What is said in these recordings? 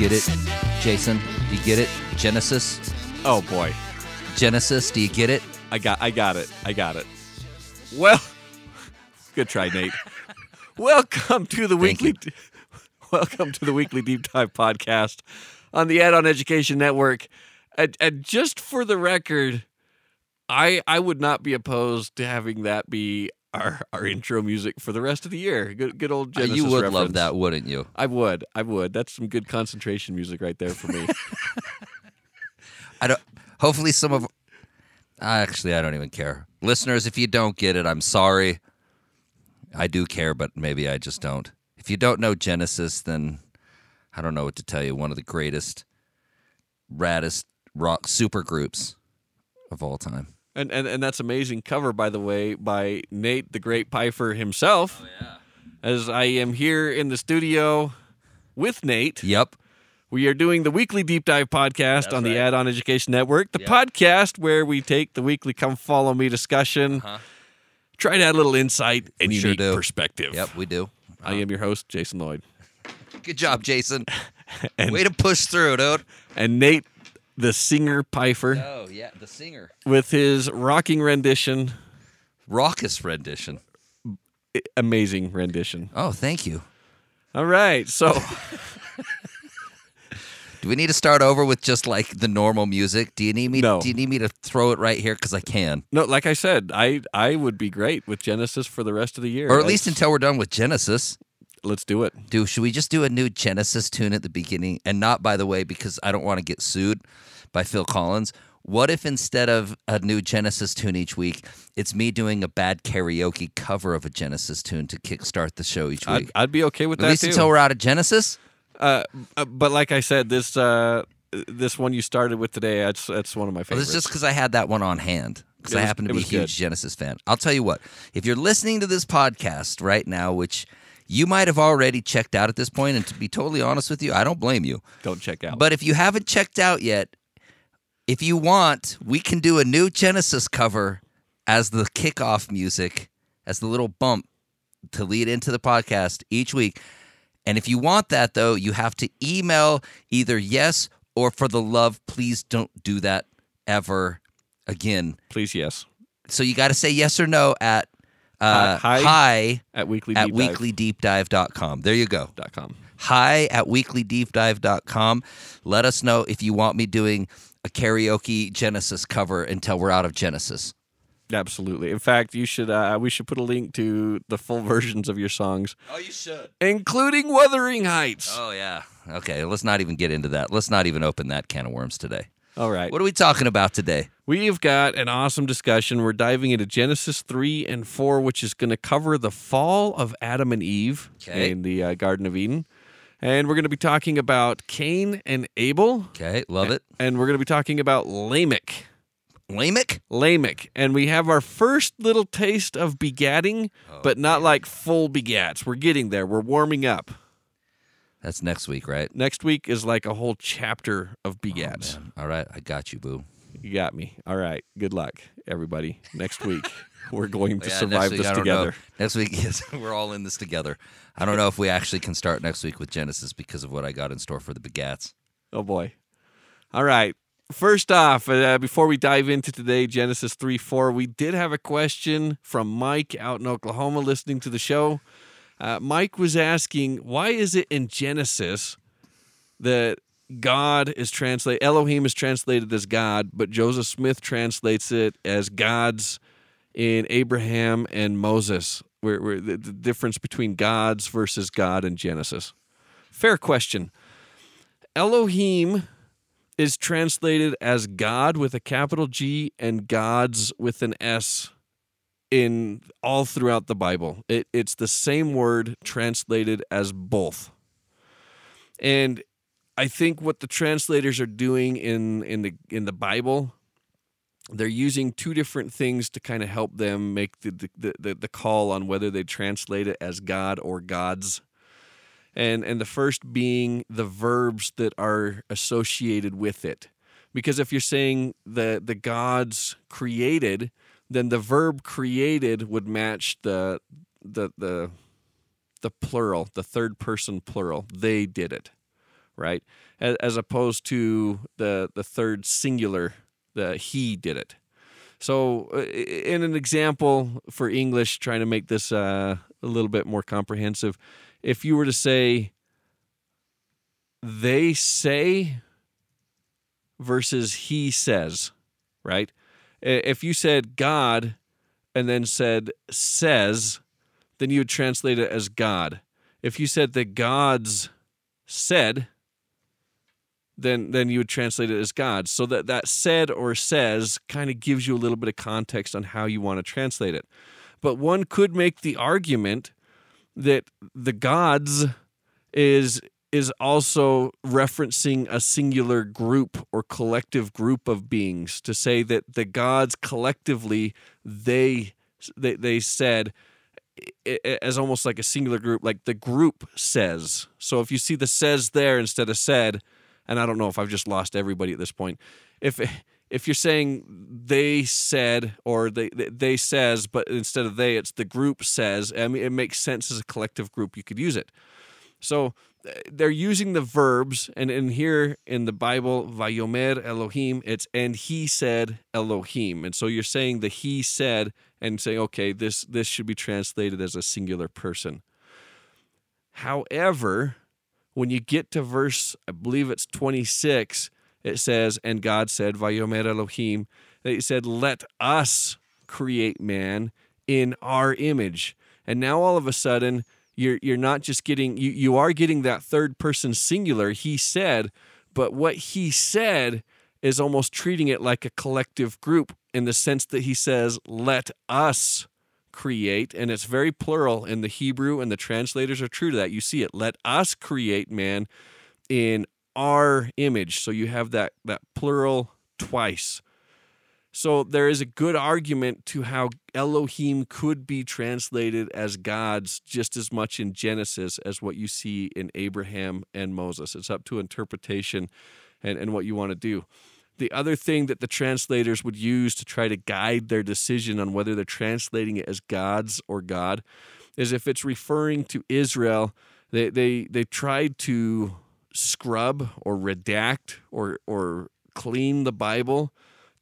get it, Jason? Do you get it? Genesis? Oh boy, Genesis, do you get it? I got I got it. I got it. Well, good try, Nate. welcome to the Thank weekly. Welcome to the weekly deep dive podcast on the Add On Education Network. And, and just for the record, I I would not be opposed to having that be our our intro music for the rest of the year. Good good old Uh, Genesis you would reference. love that, wouldn't you? I would. I would. That's some good concentration music right there for me. I don't. Hopefully, some of. Actually, I don't even care. Listeners, if you don't get it, I'm sorry. I do care, but maybe I just don't. If you don't know Genesis, then I don't know what to tell you. One of the greatest, raddest rock super groups of all time. And, and and that's amazing cover, by the way, by Nate the Great Piper himself. Oh yeah. As I am here in the studio with Nate, Yep. we are doing the weekly deep dive podcast That's on the right. Add On Education Network, the Yep. podcast where we take the weekly "Come Follow Me" discussion, Uh-huh. try to add a little insight and We unique do. perspective. Yep, we do. I am your host, Jason Lloyd, Good job, Jason. And- Way to push through, dude. and Nate, the singer Piper, Oh, yeah, the singer. with his rocking rendition, Raucous rendition. amazing rendition. Oh, thank you. All right, so. Do we need to start over with just like the normal music? Do you need me? No. Do you need me to throw it right here? Because I can, No, like I said, I I would be great with Genesis for the rest of the year. or at least until we're done with Genesis. Let's do it. Do should we just do a new Genesis tune at the beginning? And not, by the way, because I don't want to get sued by Phil Collins. What if instead of a new Genesis tune each week, it's me doing a bad karaoke cover of a Genesis tune to kickstart the show each I'd, week? I'd be okay with at that At least too. until we're out of Genesis. uh, uh, but like I said, this uh, this one you started with today, that's that's one of my Well, favorites. it's just because I had that one on hand because I happen to be a huge good. Genesis fan. I'll tell you what, if you're listening to this podcast right now, which you might have already checked out at this point, and to be totally honest with you, I don't blame you. Don't check out. But if you haven't checked out yet, if you want, we can do a new Genesis cover as the kickoff music, as the little bump to lead into the podcast each week. And if you want that, though, you have to email either yes or for the love, please don't do that ever again. please, yes, So you got to say yes or no at uh, Hi- hi at weekly at weeklydeepdive.com. There you go Dot com. hi at weeklydeepdive.com. Let us know if you want me doing a karaoke Genesis cover until we're out of Genesis. Absolutely. In fact, you should uh, we should put a link to the full versions of your songs, Oh, you should. including Wuthering Heights. Oh, yeah. Okay, let's not even get into that. Let's not even open that can of worms today. All right. What are we talking about today? We've got an awesome discussion. We're diving into Genesis 3 and 4, which is going to cover the fall of Adam and Eve Okay. in the uh, Garden of Eden. And we're going to be talking about Cain and Abel. Okay, love it. And we're going to be talking about Lamech. Lamech? Lamech. And we have our first little taste of begatting, Oh, but not like full begats. We're getting there. We're warming up. That's next week, right? Next week is like a whole chapter of Oh, begats. man. All right, I got you, boo. You got me. All right. Good luck, everybody. Next week, we're going to Yeah, survive week, this don't know. together. Next week, yes, we're all in this together. I don't know if we actually can start next week with Genesis because of what I got in store for the begats. Oh boy. All right. First off, uh, before we dive into today, Genesis 3 4, we did have a question from Mike out in Oklahoma listening to the show. Uh, Mike was asking, why is it in Genesis that God is translated, Elohim is translated as God, but Joseph Smith translates it as God's in Abraham and Moses, where, where the, the difference between gods versus God in Genesis? Fair question. Elohim is translated as God with a capital G and gods with an S in all throughout the Bible. It, it's the same word translated as both. And I think what the translators are doing in, in the in the Bible, they're using two different things to kind of help them make the the, the, the call on whether they translate it as God or gods. And and the first being the verbs that are associated with it. Because if you're saying the the gods created then the verb created would match the the the the plural the third person plural. They did it right? As, as opposed to the the third singular, the he did it. So, uh, in an example for English, trying to make this uh, a little bit more comprehensive, if you were to say, they say versus he says, right? If you said God and then said says, then you would translate it as God. If you said the gods said, then then you would translate it as God. So that that said or says kind of gives you a little bit of context on how you want to translate it. But one could make the argument that the gods is is also referencing a singular group or collective group of beings to say that the gods collectively they they, they said as almost like a singular group like the group says so if you see the says there instead of said and i don't know if i've just lost everybody at this point. If if you're saying they said or they they says but instead of they it's the group says i mean it makes sense as a collective group you could use it. So they're using the verbs, and in here in the Bible, Vayomer Elohim, it's and he said Elohim, and so you're saying the he said and saying, okay, this this should be translated as a singular person. However, when you get to verse, I believe it's 26, it says, and God said, Vayomer Elohim, it said, let us create man in our image. And now all of a sudden, you're you're not just getting you you are getting that third person singular he said but what he said is almost treating it like a collective group in the sense that he says let us create and it's very plural in the hebrew and the translators are true to that you see it let us create man in our image so you have that that plural twice so there is a good argument to how Elohim could be translated as gods just as much in Genesis as what you see in Abraham and Moses. It's up to interpretation and, and what you want to do. The other thing that the translators would use to try to guide their decision on whether they're translating it as gods or God is if it's referring to Israel, they, they, they tried to scrub or redact or, or clean the Bible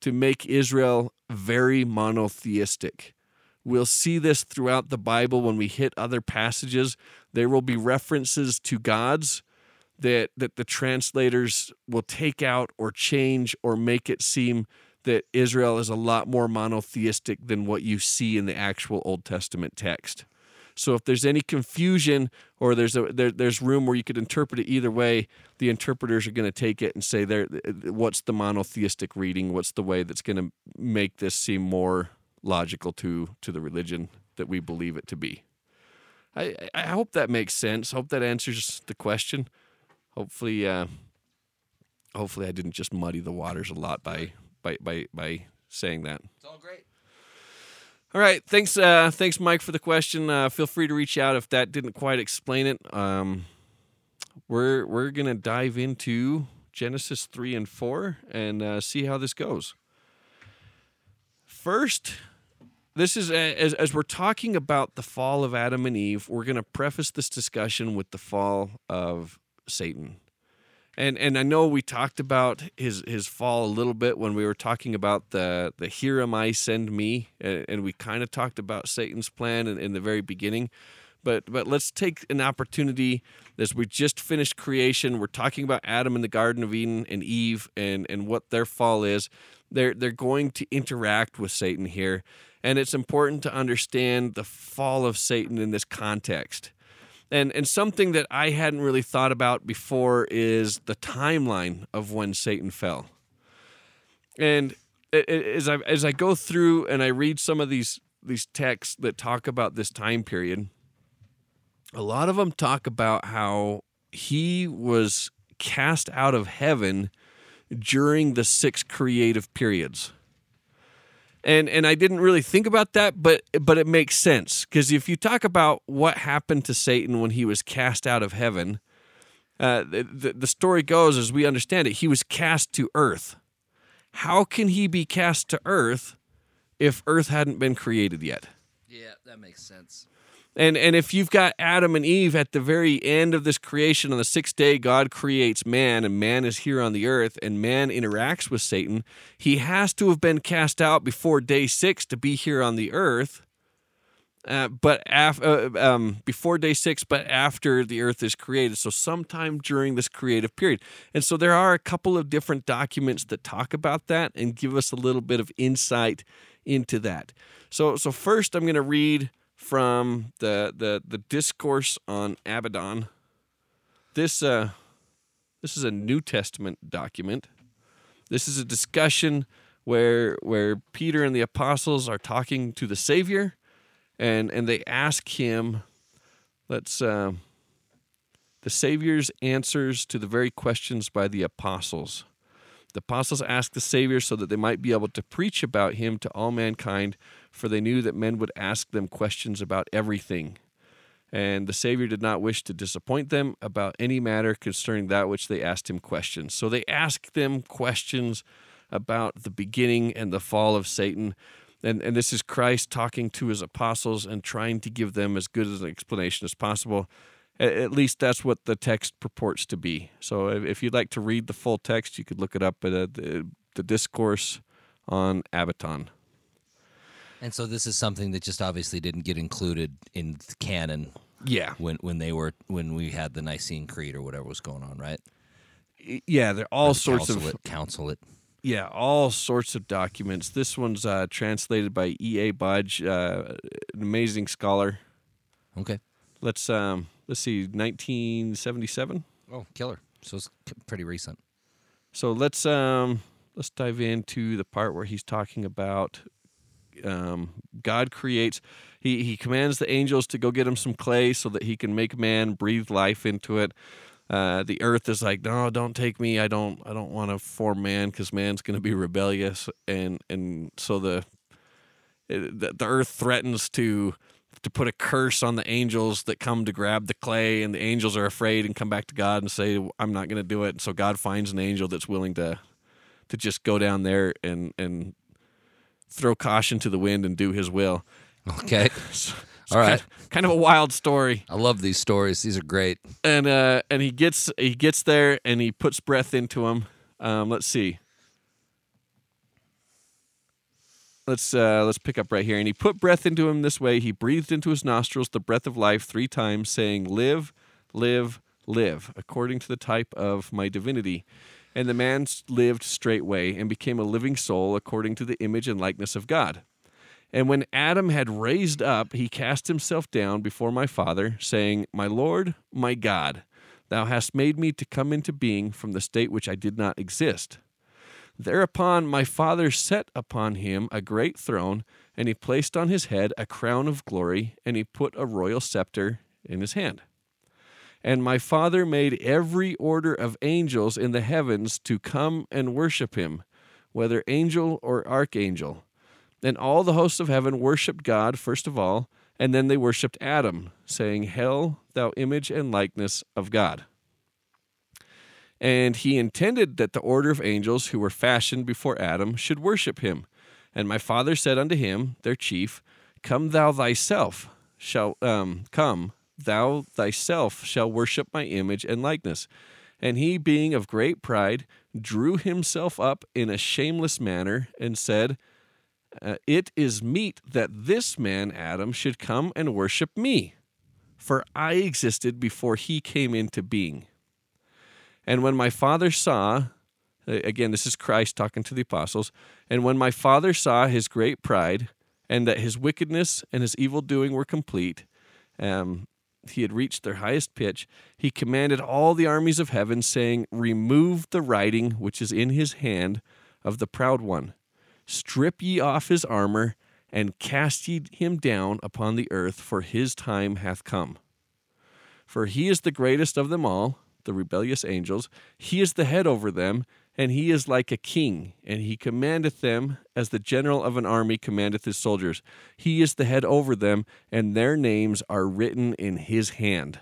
to make Israel very monotheistic. We'll see this throughout the Bible when we hit other passages. There will be references to gods that, that the translators will take out or change or make it seem that Israel is a lot more monotheistic than what you see in the actual Old Testament text. So if there's any confusion or there's a there, there's room where you could interpret it either way, the interpreters are going to take it and say there what's the monotheistic reading, what's the way that's going to make this seem more logical to to the religion that we believe it to be. I I hope that makes sense. Hope that answers the question. Hopefully uh hopefully I didn't just muddy the waters a lot by by by by saying that. It's all great. All right, thanks, uh, thanks, Mike, for the question. Uh, feel free to reach out if that didn't quite explain it. Um, we're we're gonna dive into Genesis three and four and uh, see how this goes. First, this is as as we're talking about the fall of Adam and Eve. We're gonna preface this discussion with the fall of Satan. And and I know we talked about his his fall a little bit when we were talking about the the here am I send me and, and we kind of talked about Satan's plan in, in, the very beginning. But but let's take an opportunity as we just finished creation we're talking about Adam in the garden of Eden and Eve and and what their fall is. They're they're going to interact with Satan here and it's important to understand the fall of Satan in this context and and something that I hadn't really thought about before is the timeline of when Satan fell. And as I as I go through and I read some of these these texts that talk about this time period, a lot of them talk about how he was cast out of heaven during the six creative periods and and I didn't really think about that, but but it makes sense because if you talk about what happened to Satan when he was cast out of heaven, uh, the the story goes as we understand it, he was cast to earth. How can he be cast to earth if earth hadn't been created yet? Yeah, that makes sense. And and if you've got Adam and Eve at the very end of this creation on the sixth day, God creates man, and man is here on the earth, and man interacts with Satan. He has to have been cast out before day six to be here on the earth. Uh, but af- uh, um, before day six, but after the earth is created. So, sometime during this creative period. And so, there are a couple of different documents that talk about that and give us a little bit of insight into that. So, so first, I'm going to read from the, the, the discourse on Abaddon. This, uh, this is a New Testament document. This is a discussion where, where Peter and the apostles are talking to the Savior and and they ask him let's uh, the savior's answers to the very questions by the apostles the apostles asked the savior so that they might be able to preach about him to all mankind for they knew that men would ask them questions about everything and the savior did not wish to disappoint them about any matter concerning that which they asked him questions so they asked them questions about the beginning and the fall of satan and and this is Christ talking to his apostles and trying to give them as good as an explanation as possible. At, least that's what the text purports to be. So if you'd like to read the full text, you could look it up at uh, the, the discourse on Abaddon. And so this is something that just obviously didn't get included in the canon. Yeah. When when they were when we had the Nicene Creed or whatever was going on, right? Yeah, there are all sorts of it, council it. Yeah, all sorts of documents. This one's uh, translated by E. A. Budge, uh, an amazing scholar. Okay. Let's um, let's see, 1977. Oh, killer! So it's pretty recent. So let's um, let's dive into the part where he's talking about um, God creates. He he commands the angels to go get him some clay so that he can make man, breathe life into it uh, the earth is like, no, don't take me. I don't, I don't want to form man because man's going to be rebellious, and and so the, the the earth threatens to to put a curse on the angels that come to grab the clay, and the angels are afraid and come back to God and say, I'm not going to do it. And so God finds an angel that's willing to to just go down there and and throw caution to the wind and do His will. Okay. so, all right. Kind, kind of a wild story. I love these stories. These are great. And uh, and he gets he gets there and he puts breath into him. Um, let's see. Let's uh, let's pick up right here. And he put breath into him this way. He breathed into his nostrils the breath of life three times, saying, "Live, live, live, according to the type of my divinity." And the man lived straightway and became a living soul according to the image and likeness of God. And when Adam had raised up, he cast himself down before my father, saying, My Lord, my God, thou hast made me to come into being from the state which I did not exist. Thereupon my father set upon him a great throne, and he placed on his head a crown of glory, and he put a royal scepter in his hand. And my father made every order of angels in the heavens to come and worship him, whether angel or archangel. And all the hosts of heaven worshipped God first of all, and then they worshipped Adam, saying, Hail, thou image and likeness of God. And he intended that the order of angels who were fashioned before Adam should worship him. And my father said unto him, their chief, Come thou thyself, shall um, come, thou thyself shall worship my image and likeness. And he, being of great pride, drew himself up in a shameless manner, and said, uh, it is meet that this man, Adam, should come and worship me, for I existed before he came into being. And when my father saw, again, this is Christ talking to the apostles, and when my father saw his great pride, and that his wickedness and his evil doing were complete, um, he had reached their highest pitch, he commanded all the armies of heaven, saying, Remove the writing which is in his hand of the proud one Strip ye off his armor, and cast ye him down upon the earth, for his time hath come. For he is the greatest of them all, the rebellious angels. He is the head over them, and he is like a king, and he commandeth them as the general of an army commandeth his soldiers. He is the head over them, and their names are written in his hand.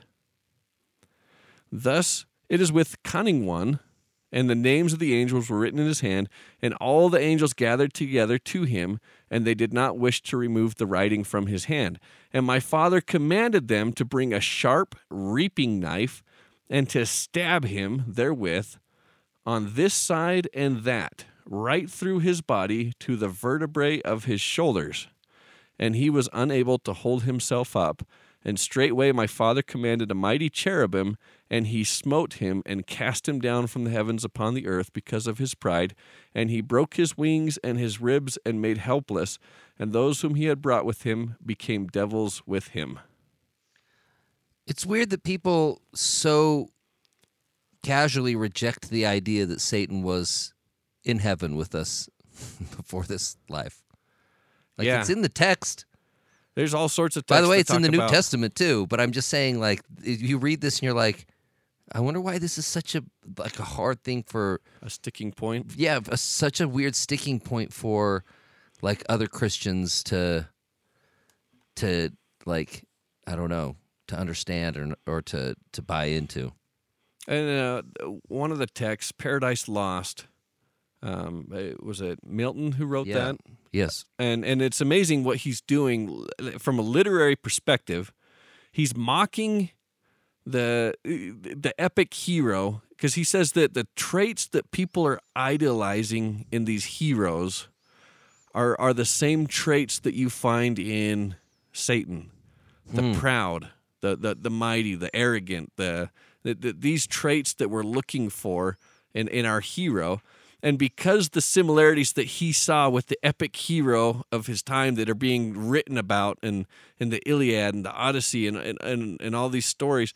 Thus it is with cunning one and the names of the angels were written in his hand, and all the angels gathered together to him, and they did not wish to remove the writing from his hand. And my father commanded them to bring a sharp reaping knife, and to stab him therewith on this side and that, right through his body to the vertebrae of his shoulders. And he was unable to hold himself up. And straightway my father commanded a mighty cherubim, and he smote him and cast him down from the heavens upon the earth because of his pride. And he broke his wings and his ribs and made helpless. And those whom he had brought with him became devils with him. It's weird that people so casually reject the idea that Satan was in heaven with us before this life. Like Yeah. it's in the text. There's all sorts of By the way, it's in the talk New Testament too. But I'm just saying, like, you read this and you're like, I wonder why this is such a like a hard thing for A sticking point. yeah, a, such a weird sticking point for like other Christians to to like I don't know to understand or or to to buy into. And uh, one of the texts, Paradise Lost, um, was it Milton who wrote Yeah. that? Yes. and and it's amazing what he's doing from a literary perspective. He's mocking the the epic hero because he says that the traits that people are idolizing in these heroes are are the same traits that you find in Satan, the proud, the, the the mighty, the arrogant, the, the, the these traits that we're looking for in in our hero. And because the similarities that he saw with the epic hero of his time that are being written about in, in the Iliad and the Odyssey and, and, and, and all these stories,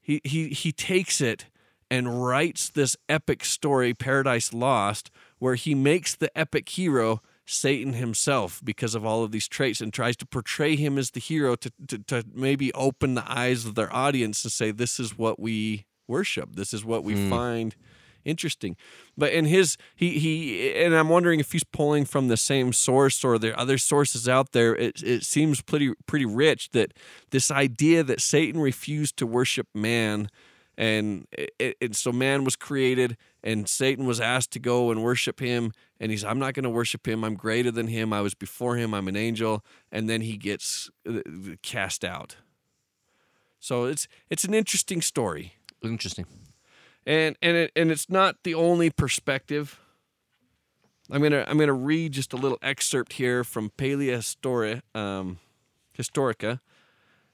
he, he, he takes it and writes this epic story, Paradise Lost, where he makes the epic hero Satan himself because of all of these traits and tries to portray him as the hero to, to, to maybe open the eyes of their audience to say, this is what we worship, this is what we hmm. find interesting. But in his he he and I'm wondering if he's pulling from the same source or there are other sources out there. It it seems pretty pretty rich that this idea that Satan refused to worship man and it, and so man was created and Satan was asked to go and worship him and he's I'm not going to worship him. I'm greater than him. I was before him. I'm an angel and then he gets uh, cast out. So it's it's an interesting story Interesting. and and it, and it's not the only perspective. I'm gonna I'm gonna read just a little excerpt here from Palea Histori- um, Historica,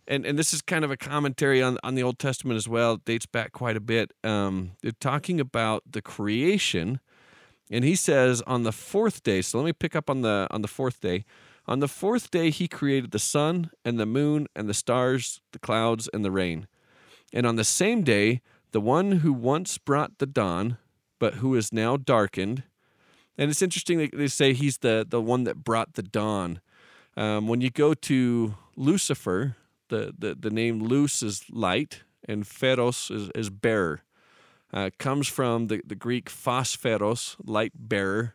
and and this is kind of a commentary on on the Old Testament as well. It dates back quite a bit. Um, they're talking about the creation, and he says on the fourth day. So let me pick up on the on the fourth day. On the fourth day, he created the sun and the moon and the stars, the clouds and the rain. And on the same day, the one who once brought the dawn, but who is now darkened. And it's interesting that they say he's the, the one that brought the dawn. Um, when you go to Lucifer, the, the, the name Luz is light and Pharos is, is bearer. Uh, comes from the, the Greek phosphoros, light bearer.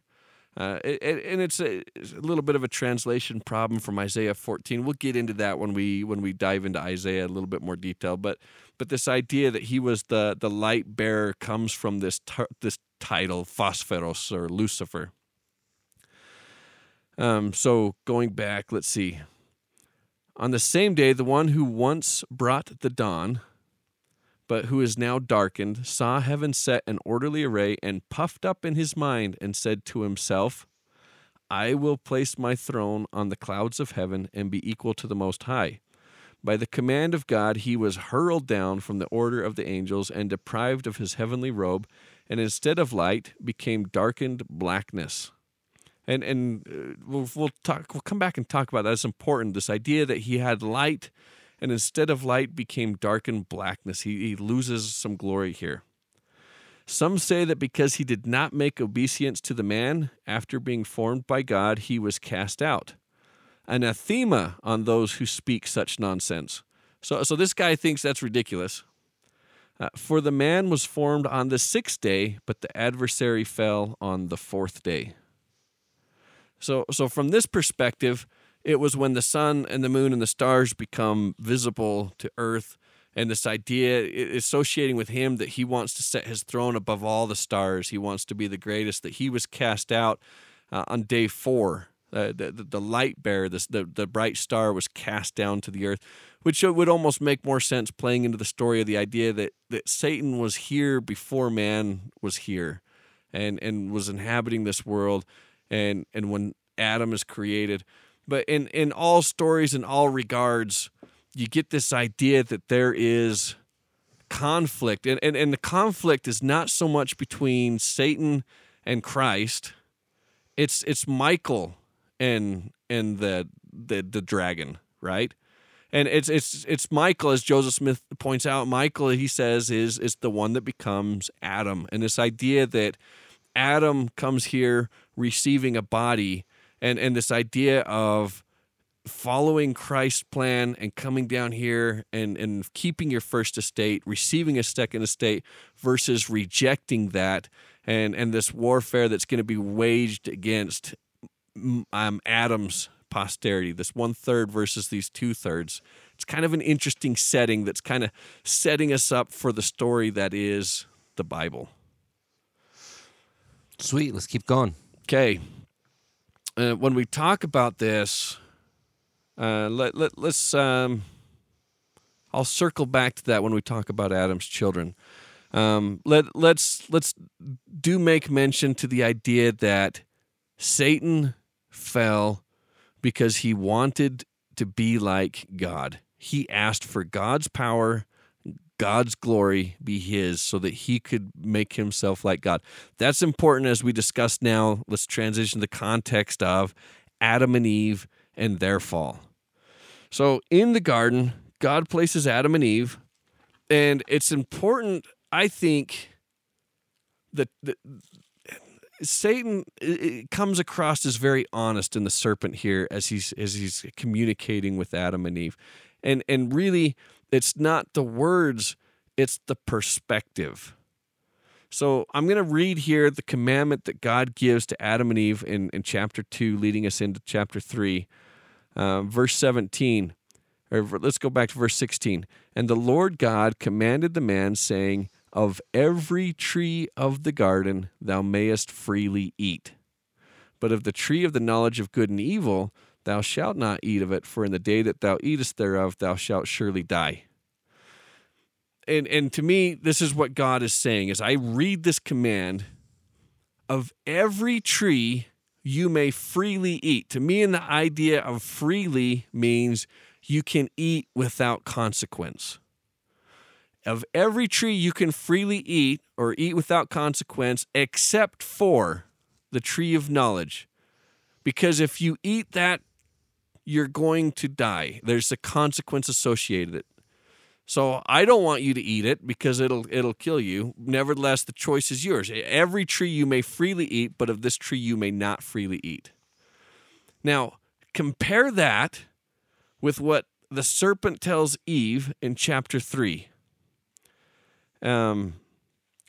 Uh, it, and it's a, it's a little bit of a translation problem from Isaiah 14. We'll get into that when we when we dive into Isaiah a little bit more detail. But but this idea that he was the the light bearer comes from this this title Phosphoros or Lucifer. Um, so going back, let's see. On the same day, the one who once brought the dawn, but who is now darkened, saw heaven set in orderly array, and puffed up in his mind, and said to himself, I will place my throne on the clouds of heaven and be equal to the Most High. By the command of God, he was hurled down from the order of the angels and deprived of his heavenly robe, and instead of light, became darkened blackness. And and uh, we'll, we'll talk. We'll come back and talk about that. It's important. This idea that he had light, and instead of light, became darkened blackness. He, he loses some glory here. Some say that because he did not make obeisance to the man after being formed by God, he was cast out. Anathema on those who speak such nonsense. So, so this guy thinks that's ridiculous. Uh, for the man was formed on the sixth day, but the adversary fell on the fourth day. So, so from this perspective, it was when the sun and the moon and the stars become visible to earth and this idea associating with him that he wants to set his throne above all the stars. He wants to be the greatest. That he was cast out uh, on day four. Uh, the, the the light bearer, the the bright star, was cast down to the earth, which would almost make more sense playing into the story of the idea that that Satan was here before man was here, and and was inhabiting this world, and and when Adam is created, but in in all stories in all regards, you get this idea that there is conflict, and and, and the conflict is not so much between Satan and Christ it's it's Michael and and the the the dragon, right? And it's it's it's Michael, as Joseph Smith points out. Michael, he says, is is the one that becomes Adam, and this idea that Adam comes here receiving a body, and and this idea of following Christ's plan and coming down here and and keeping your first estate, receiving a second estate, versus rejecting that and and this warfare that's going to be waged against um, Adam's posterity, this one third versus these two thirds. It's kind of an interesting setting that's kind of setting us up for the story that is the Bible. Sweet. Let's keep going. Okay. Uh, when we talk about this, uh, let, let, let's, um, I'll circle back to that when we talk about Adam's children. Um, let, let's, let's do make mention to the idea that Satan fell because he wanted to be like God. He asked for God's power, God's glory be his so that he could make himself like God. That's important as we discuss now. Let's transition the context of Adam and Eve and their fall. So in the garden, God places Adam and Eve, and it's important, I think, that, that Satan comes across as very honest in the serpent here as he's as he's communicating with Adam and Eve. And and really it's not the words, it's the perspective. So I'm going to read here the commandment that God gives to Adam and Eve in, in chapter 2, leading us into chapter 3, uh, verse 17. Or let's go back to verse 16. And the Lord God commanded the man, saying, Of every tree of the garden thou mayest freely eat. But of the tree of the knowledge of good and evil thou shalt not eat of it, for in the day that thou eatest thereof thou shalt surely die. And and to me this is what god is saying as i read this command of every tree you may freely eat. To me and the idea of freely means you can eat without consequence. Of every tree you can freely eat or eat without consequence except for the tree of knowledge. Because if you eat that you're going to die there's a consequence associated it. so I don't want you to eat it because it'll it'll kill you. Nevertheless, the choice is yours. Every tree you may freely eat, but of this tree you may not freely eat. Now, compare that with what the serpent tells Eve in chapter 3. Um,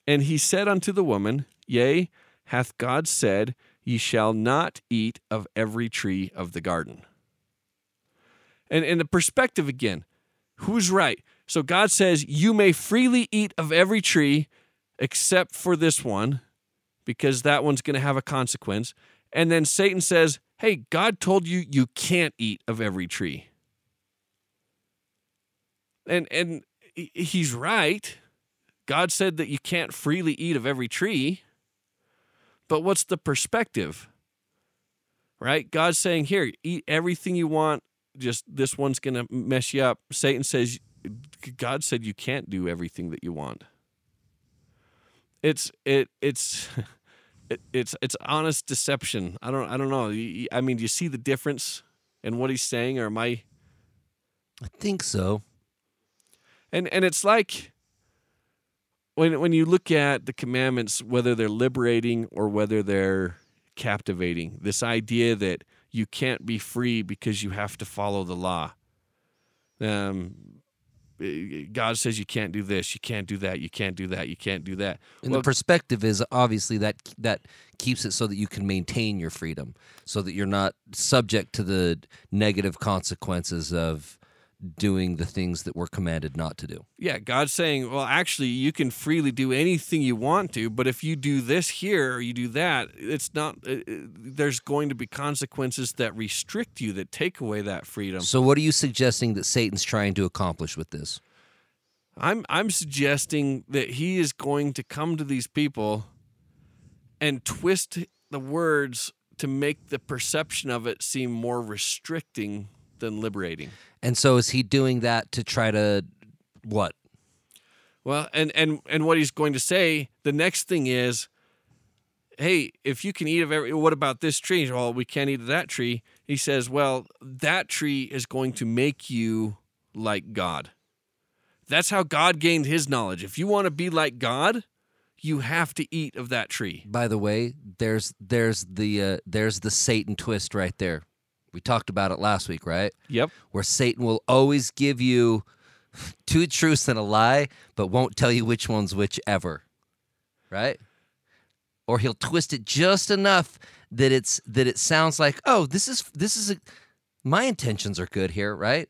and he said unto the woman, Yea, hath God said, Ye shall not eat of every tree of the garden. And in the perspective again, who's right? So God says, You may freely eat of every tree except for this one, because that one's going to have a consequence. And then Satan says, Hey, God told you you can't eat of every tree. And and he's right. God said that you can't freely eat of every tree. But what's the perspective? Right? God's saying, Here, eat everything you want. Just this one's going to mess you up. Satan says, God said you can't do everything that you want. It's it it's it, it's it's honest deception. I don't I don't know. I mean, do you see the difference in what he's saying, or am I? I think so. And and it's like when when you look at the commandments, whether they're liberating or whether they're captivating, this idea that you can't be free because you have to follow the law. Um, God says you can't do this, you can't do that, you can't do that, you can't do that. And Well- the perspective is obviously that that keeps it so that you can maintain your freedom, so that you're not subject to the negative consequences of doing the things that we're commanded not to do. Yeah, God's saying, well, actually, you can freely do anything you want to, but if you do this here or you do that, it's not, uh, uh, there's going to be consequences that restrict you, that take away that freedom. So, what are you suggesting that Satan's trying to accomplish with this? I'm, I'm suggesting that he is going to come to these people and twist the words to make the perception of it seem more restricting than liberating. And so, is he doing that to try to what? Well, and and and what he's going to say, the next thing is, hey, if you can eat of every, what about this tree? Well, we can't eat of that tree. He says, well, that tree is going to make you like God. That's how God gained his knowledge. If you want to be like God, you have to eat of that tree. By the way, there's there's the uh, there's the Satan twist right there. We talked about it last week, right? Yep. Where Satan will always give you two truths and a lie, but won't tell you which one's which ever. Right? Or he'll twist it just enough that it's that it sounds like, "Oh, this is this is a, my intentions are good here, right?"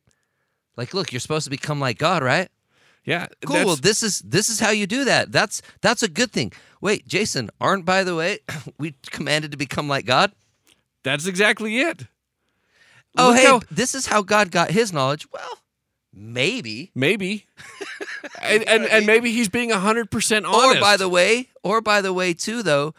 Like, look, you're supposed to become like God, right? Yeah. Cool. Well, this is this is how you do that. That's that's a good thing. Wait, Jason, aren't by the way we commanded to become like God? that's exactly it. Oh, hey, how- this is how God got His knowledge. Well, maybe. maybe. and, and and maybe he's being 100% honest. Or by the way, or by the way, too, though,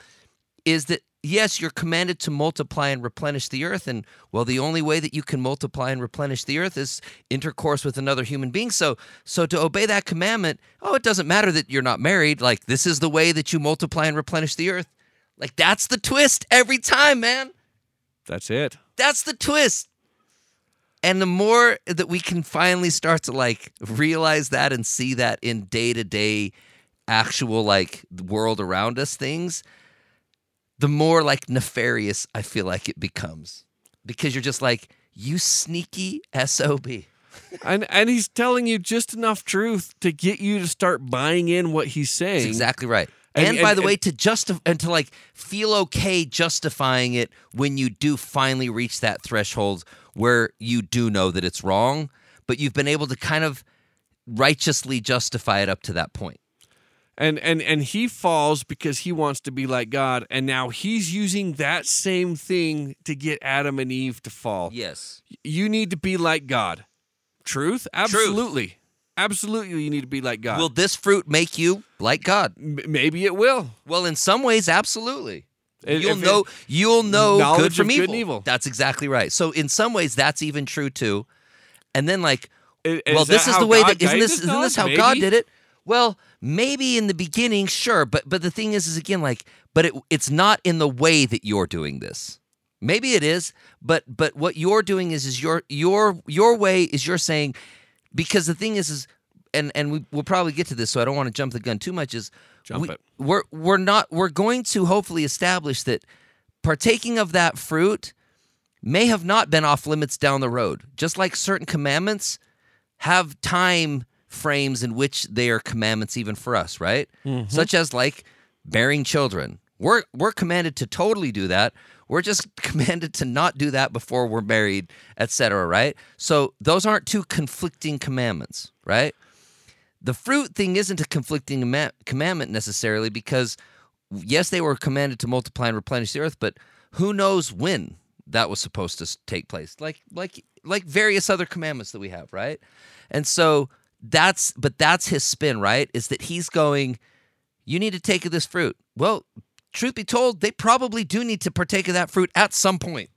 is that yes, you're commanded to multiply and replenish the earth, and well, the only way that you can multiply and replenish the earth is intercourse with another human being. So, so to obey that commandment, oh, it doesn't matter that you're not married. Like this is the way that you multiply and replenish the earth. Like that's the twist every time, man. That's it. That's the twist. And the more that we can finally start to like realize that and see that in day to day actual like world around us things, the more like nefarious I feel like it becomes. Because you're just like, you sneaky SOB. and and he's telling you just enough truth to get you to start buying in what he's saying. That's exactly right. And- And, by and- the way, to justify and to like feel okay justifying it when you do finally reach that threshold where you do know that it's wrong, but you've been able to kind of righteously justify it up to that point. And and and he falls because he wants to be like God, and now he's using that same thing to get Adam and Eve to fall. Yes. You need to be like God. Truth? Absolutely. Absolutely you need to be like God. Will this fruit make you like God? M- maybe it will. Well, in some ways, absolutely. You'll if it- know you'll know good from good evil. evil. That's exactly right. So in some ways, that's even true too. And then like well, is this is the way God that isn't this isn't this how? God did it? Well, maybe in the beginning, sure, but but the thing is, is again like, but it it's not in the way that you're doing this. Maybe it is, but but what you're doing is is your your your way is you're saying because the thing is is and and we, we'll probably get to this, so I don't want to jump the gun too much. Is Jump we, it. We're we're not we're going to hopefully establish that partaking of that fruit may have not been off limits down the road. Just like certain commandments have time frames in which they are commandments even for us, right? Mm-hmm. Such as like bearing children. We're we're commanded to totally do that. We're just commanded to not do that before we're married, etc., right? So those aren't two conflicting commandments, right? The fruit thing isn't a conflicting commandment necessarily because yes, they were commanded to multiply and replenish the earth, but who knows when that was supposed to take place? Like like like various other commandments that we have, right? And so that's but that's his spin, right? Is that he's going you need to take of this fruit. Well, truth be told, they probably do need to partake of that fruit at some point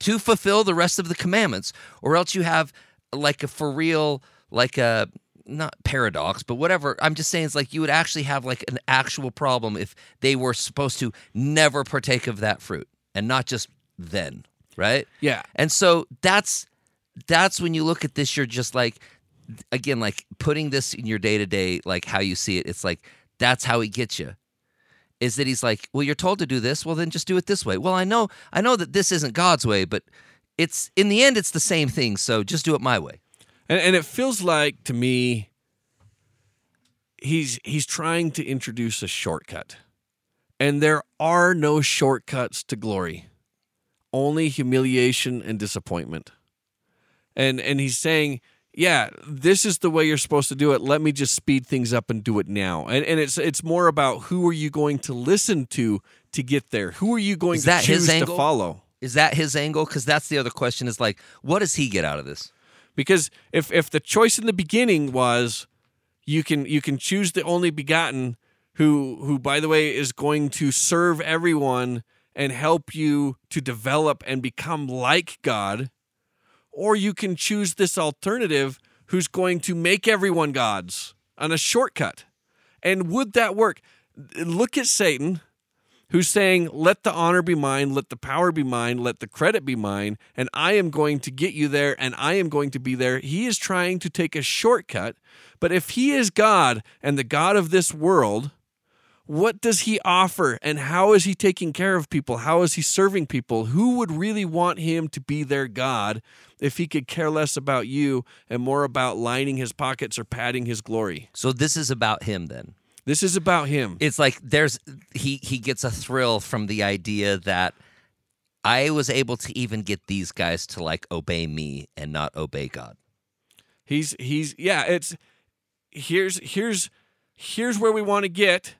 to fulfill the rest of the commandments, or else you have like a for real, like a not paradox, but whatever. I'm just saying it's like you would actually have like an actual problem if they were supposed to never partake of that fruit and not just then, right? Yeah. And so that's that's when you look at this, you're just like again, like putting this in your day to day, like how you see it, it's like that's how he gets you. Is that he's like, well, you're told to do this, well then just do it this way. Well, I know I know that this isn't God's way, but it's in the end it's the same thing, so just do it my way. And, and it feels like to me he's he's trying to introduce a shortcut. And there are no shortcuts to glory. Only humiliation and disappointment. And and he's saying yeah, this is the way you're supposed to do it. Let me just speed things up and do it now. And and it's it's more about who are you going to listen to to get there? Who are you going Is to choose to follow? Is that his angle? Because that's the other question. Is like, what does he get out of this? Because if if the choice in the beginning was you can you can choose the only begotten who who by the way is going to serve everyone and help you to develop and become like God or you can choose this alternative who's going to make everyone gods on a shortcut. And would that work? Look at Satan who's saying, Let the honor be mine, let the power be mine, let the credit be mine, and I am going to get you there, and I am going to be there. He is trying to take a shortcut. But if he is God and the God of this world, what does he offer and how is he taking care of people? How is he serving people? Who would really want him to be their God if he could care less about you and more about lining his pockets or padding his glory? So this is about him then. This is about him. It's like there's he he gets a thrill from the idea that I was able to even get these guys to like obey me and not obey God. He's he's yeah, it's here's here's here's where we want to get.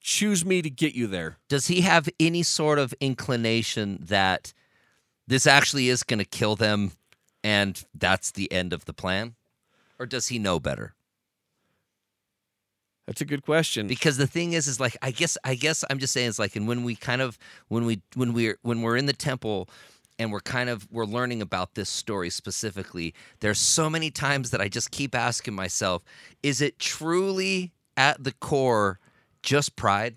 Choose me to get you there. Does he have any sort of inclination that this actually is going to kill them and that's the end of the plan? Or does he know better? That's a good question. because the thing is is like i guess i guess i'm just saying it's like and when we kind of when we when we're when we're in the temple and we're kind of we're learning about this story specifically there's so many times that i just keep asking myself is it truly at the core just pride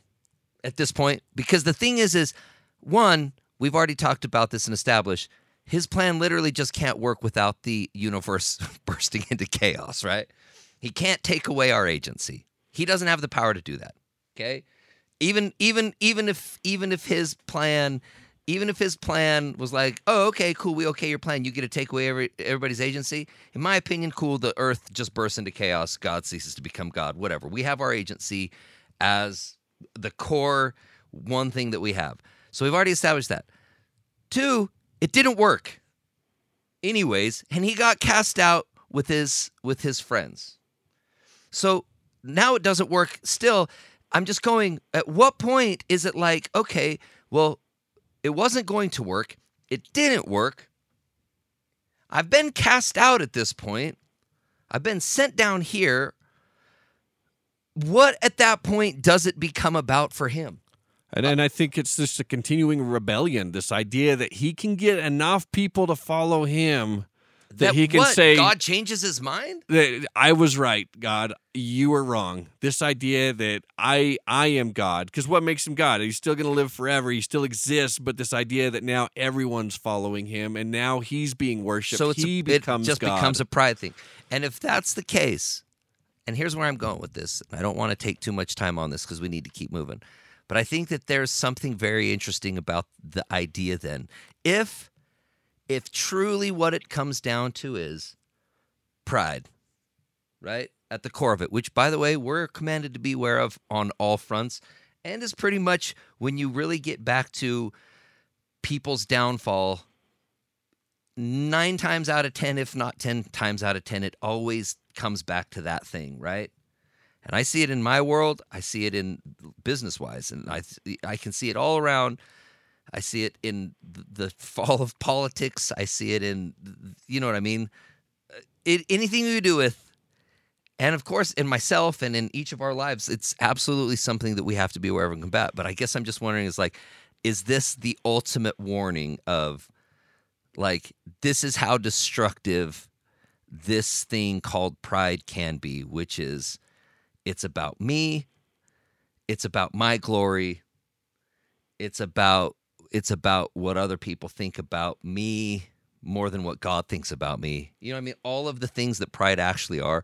at this point? Because the thing is is one we've already talked about this and established his plan literally just can't work without the universe bursting into chaos right? He can't take away our agency he doesn't have the power to do that. Okay? Even even even if even if his plan even if his plan was like, "Oh, okay, cool, we okay your plan. You get to take away every, everybody's agency." In my opinion, cool, the earth just bursts into chaos. God ceases to become God, whatever. We have our agency as the core one thing that we have. So we've already established that. Two, it didn't work. Anyways, and he got cast out with his with his friends. So now it doesn't work still. I'm just going, at what point is it like, okay, well, it wasn't going to work. It didn't work. I've been cast out at this point. I've been sent down here. What at that point does it become about for him? And, and I think it's just a continuing rebellion. This idea that he can get enough people to follow him that, he can what, say God changes his mind? that I was right, God, you were wrong. This idea that I I am God, because what makes him God? He's still going to live forever. He still exists, but this idea that now everyone's following him and now he's being worshipped. So it's he a, becomes it just God. becomes a pride thing. And if that's the case, and here's where I'm going with this. I don't want to take too much time on this because we need to keep moving. But I think that there's something very interesting about the idea then. If if truly what it comes down to is pride, right? At the core of it, which by the way, we're commanded to be aware of on all fronts, and is pretty much when you really get back to people's downfall, nine times out of 10, if not 10 times out of 10, it always comes back to that thing, right? And I see it in my world. I see it in business wise, and I I can see it all around. I see it in the fall of politics. I see it in, you know what I mean. Uh, It, anything you do with, and of course in myself and in each of our lives, it's absolutely something that we have to be aware of and combat. But I guess I'm just wondering, is like, is this the ultimate warning of, like, this is how destructive this thing called pride can be, which is it's about me, it's about my glory, it's about it's about what other people think about me more than what God thinks about me. You know I mean? All of the things that pride actually are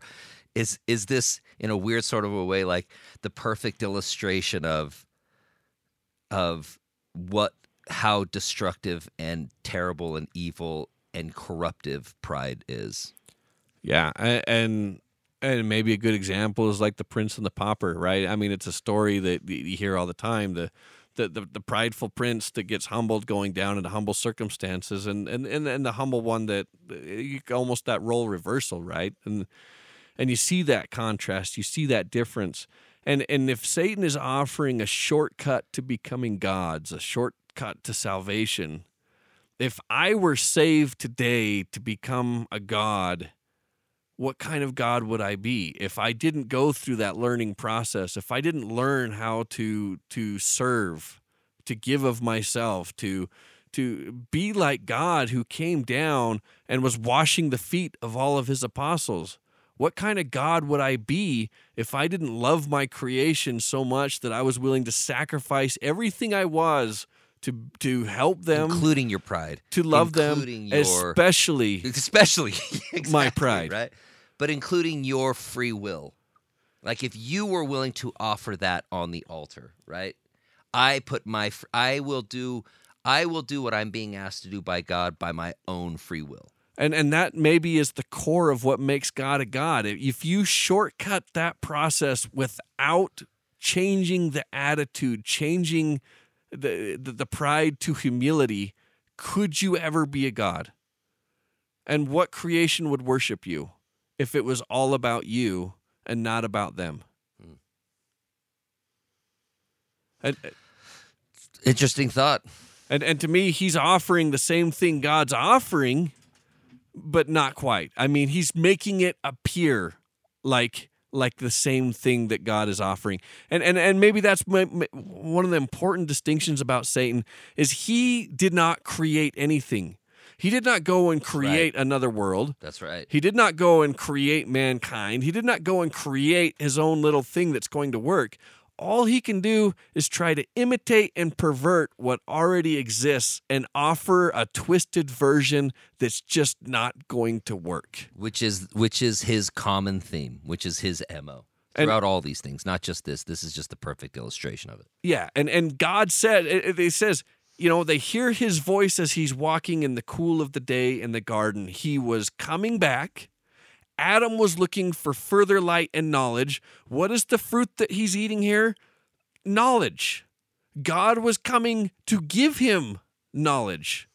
is is this in a weird sort of a way like the perfect illustration of of what how destructive and terrible and evil and corruptive pride is. Yeah, and and maybe a good example is like the Prince and the Pauper, right? I mean, it's a story that you hear all the time. The the, the the prideful prince that gets humbled going down into humble circumstances and and and, and the humble one that uh, almost that role reversal right? And and you see that contrast you see that difference. And and if satan is offering a shortcut to becoming gods a shortcut to salvation if i were saved today to become a god what kind of God would I be if I didn't go through that learning process? If I didn't learn how to to serve, to give of myself, to to be like God who came down and was washing the feet of all of his apostles. What kind of God would I be if I didn't love my creation so much that I was willing to sacrifice everything I was to to help them, including your pride, to love them, your, especially especially exactly, my pride, right? But including your free will. Like if you were willing to offer that on the altar, right? I put my I will do I will do what I'm being asked to do by God by my own free will. And and that maybe is the core of what makes God a God. If you shortcut that process without changing the attitude, changing the, the, the pride to humility, could you ever be a God? And what creation would worship you? If it was all about you and not about them? Hmm. And, uh, Interesting thought. And and to me, he's offering the same thing God's offering, but not quite. I mean, he's making it appear like like the same thing that God is offering. And and and maybe that's my, my, one of the important distinctions about Satan is he did not create anything. He did not go and create right. another world. That's right. He did not go and create mankind. He did not go and create his own little thing that's going to work. All he can do is try to imitate and pervert what already exists and offer a twisted version that's just not going to work. Which is which is his common theme, which is his MO throughout and, all these things, not just this. This is just the perfect illustration of it. Yeah, and and God said it, it says you know, they hear his voice as he's walking in the cool of the day in the garden. He was coming back. Adam was looking for further light and knowledge. What is the fruit that he's eating here? Knowledge. God was coming to give him knowledge.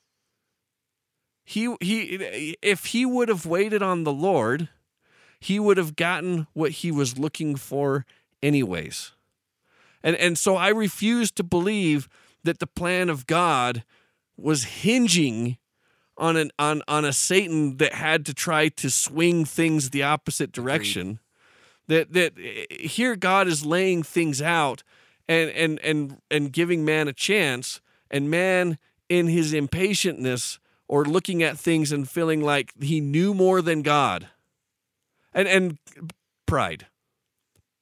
He he if he would have waited on the Lord, he would have gotten what he was looking for anyways. And and so I refuse to believe that the plan of God was hinging on an on on a Satan that had to try to swing things the opposite direction. That that eh, here God is laying things out and and and and giving man a chance, and man in his impatientness or looking at things and feeling like he knew more than God. And and pride.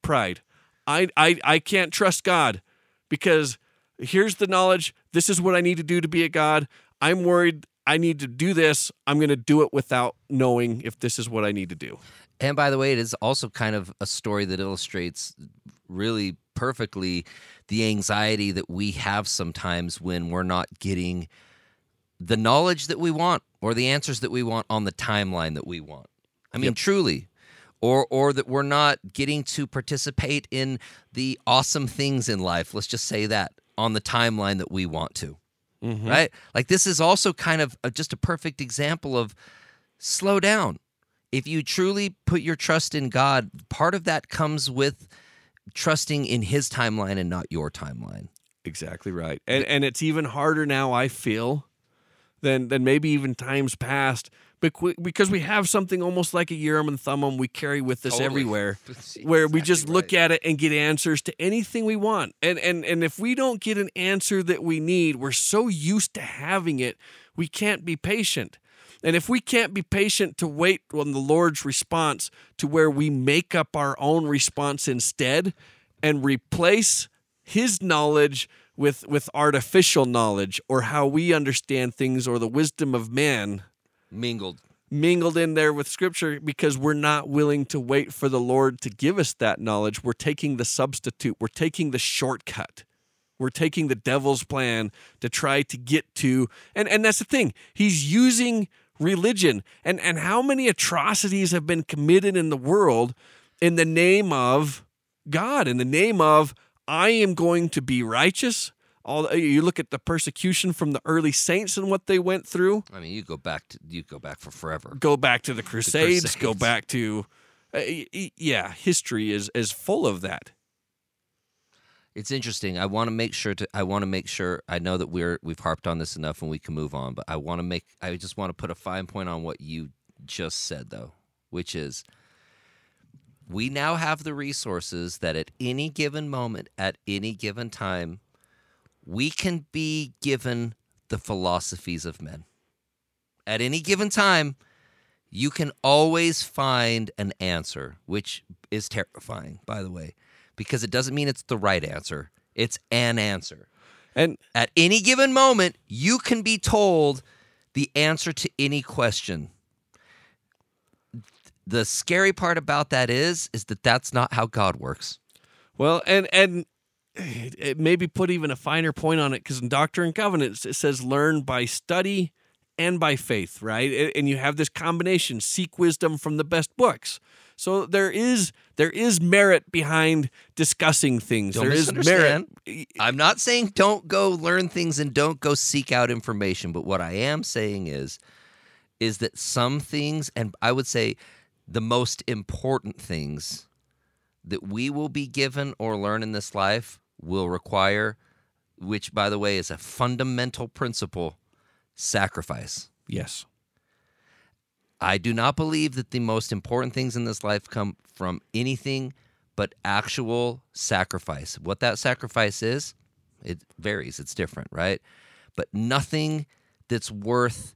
Pride. I I I can't trust God because here's the knowledge. This is what I need to do to be a God. I'm worried I need to do this. I'm going to do it without knowing if this is what I need to do. And by the way, it is also kind of a story that illustrates really perfectly the anxiety that we have sometimes when we're not getting the knowledge that we want or the answers that we want on the timeline that we want. I mean, yep. truly. Or, or that we're not getting to participate in the awesome things in life. Let's just say that on the timeline that we want to. Mm-hmm. Right? Like this is also kind of a, just a perfect example of slow down. If you truly put your trust in God, part of that comes with trusting in his timeline and not your timeline. Exactly right. And and it's even harder now I feel than than maybe even times past because we have something almost like a Urim and Thummim we carry with us totally. everywhere, where we just right. look at it and get answers to anything we want. And and and if we don't get an answer that we need, we're so used to having it, we can't be patient. And if we can't be patient to wait on the Lord's response to where we make up our own response instead and replace his knowledge with with artificial knowledge or how we understand things or the wisdom of man mingled mingled in there with scripture because we're not willing to wait for the Lord to give us that knowledge. We're taking the substitute, we're taking the shortcut. We're taking the devil's plan to try to get to and and that's the thing. He's using religion. And and how many atrocities have been committed in the world in the name of God, in the name of I am going to be righteous. All you look at the persecution from the early saints and what they went through. I mean, you go back to you go back for forever. Go back to the Crusades. Go Crusades. back to, uh, yeah, history is is full of that. It's interesting. I want to make sure to. I want to make sure. I know that we're we've harped on this enough, and we can move on. But I want to make. I just want to put a fine point on what you just said, though, which is we now have the resources that at any given moment, at any given time, we can be given the philosophies of men. At any given time, you can always find an answer, which is terrifying, by the way, because it doesn't mean it's the right answer. It's an answer. And At any given moment, you can be told the answer to any question. The scary part about that is is that that's not how God works. Well, and and it, it maybe put even a finer point on it because in Doctrine and Covenants it says learn by study and by faith, right? And you have this combination: seek wisdom from the best books. So there is there is merit behind discussing things. Don't there is merit. I'm not saying don't go learn things and don't go seek out information, but what I am saying is is that some things and I would say the most important things that we will be given or learn in this life will require which by the way is a fundamental principle sacrifice. Yes. I do not believe that the most important things in this life come from anything but actual sacrifice. What that sacrifice is, it varies, it's different, right? But nothing that's worth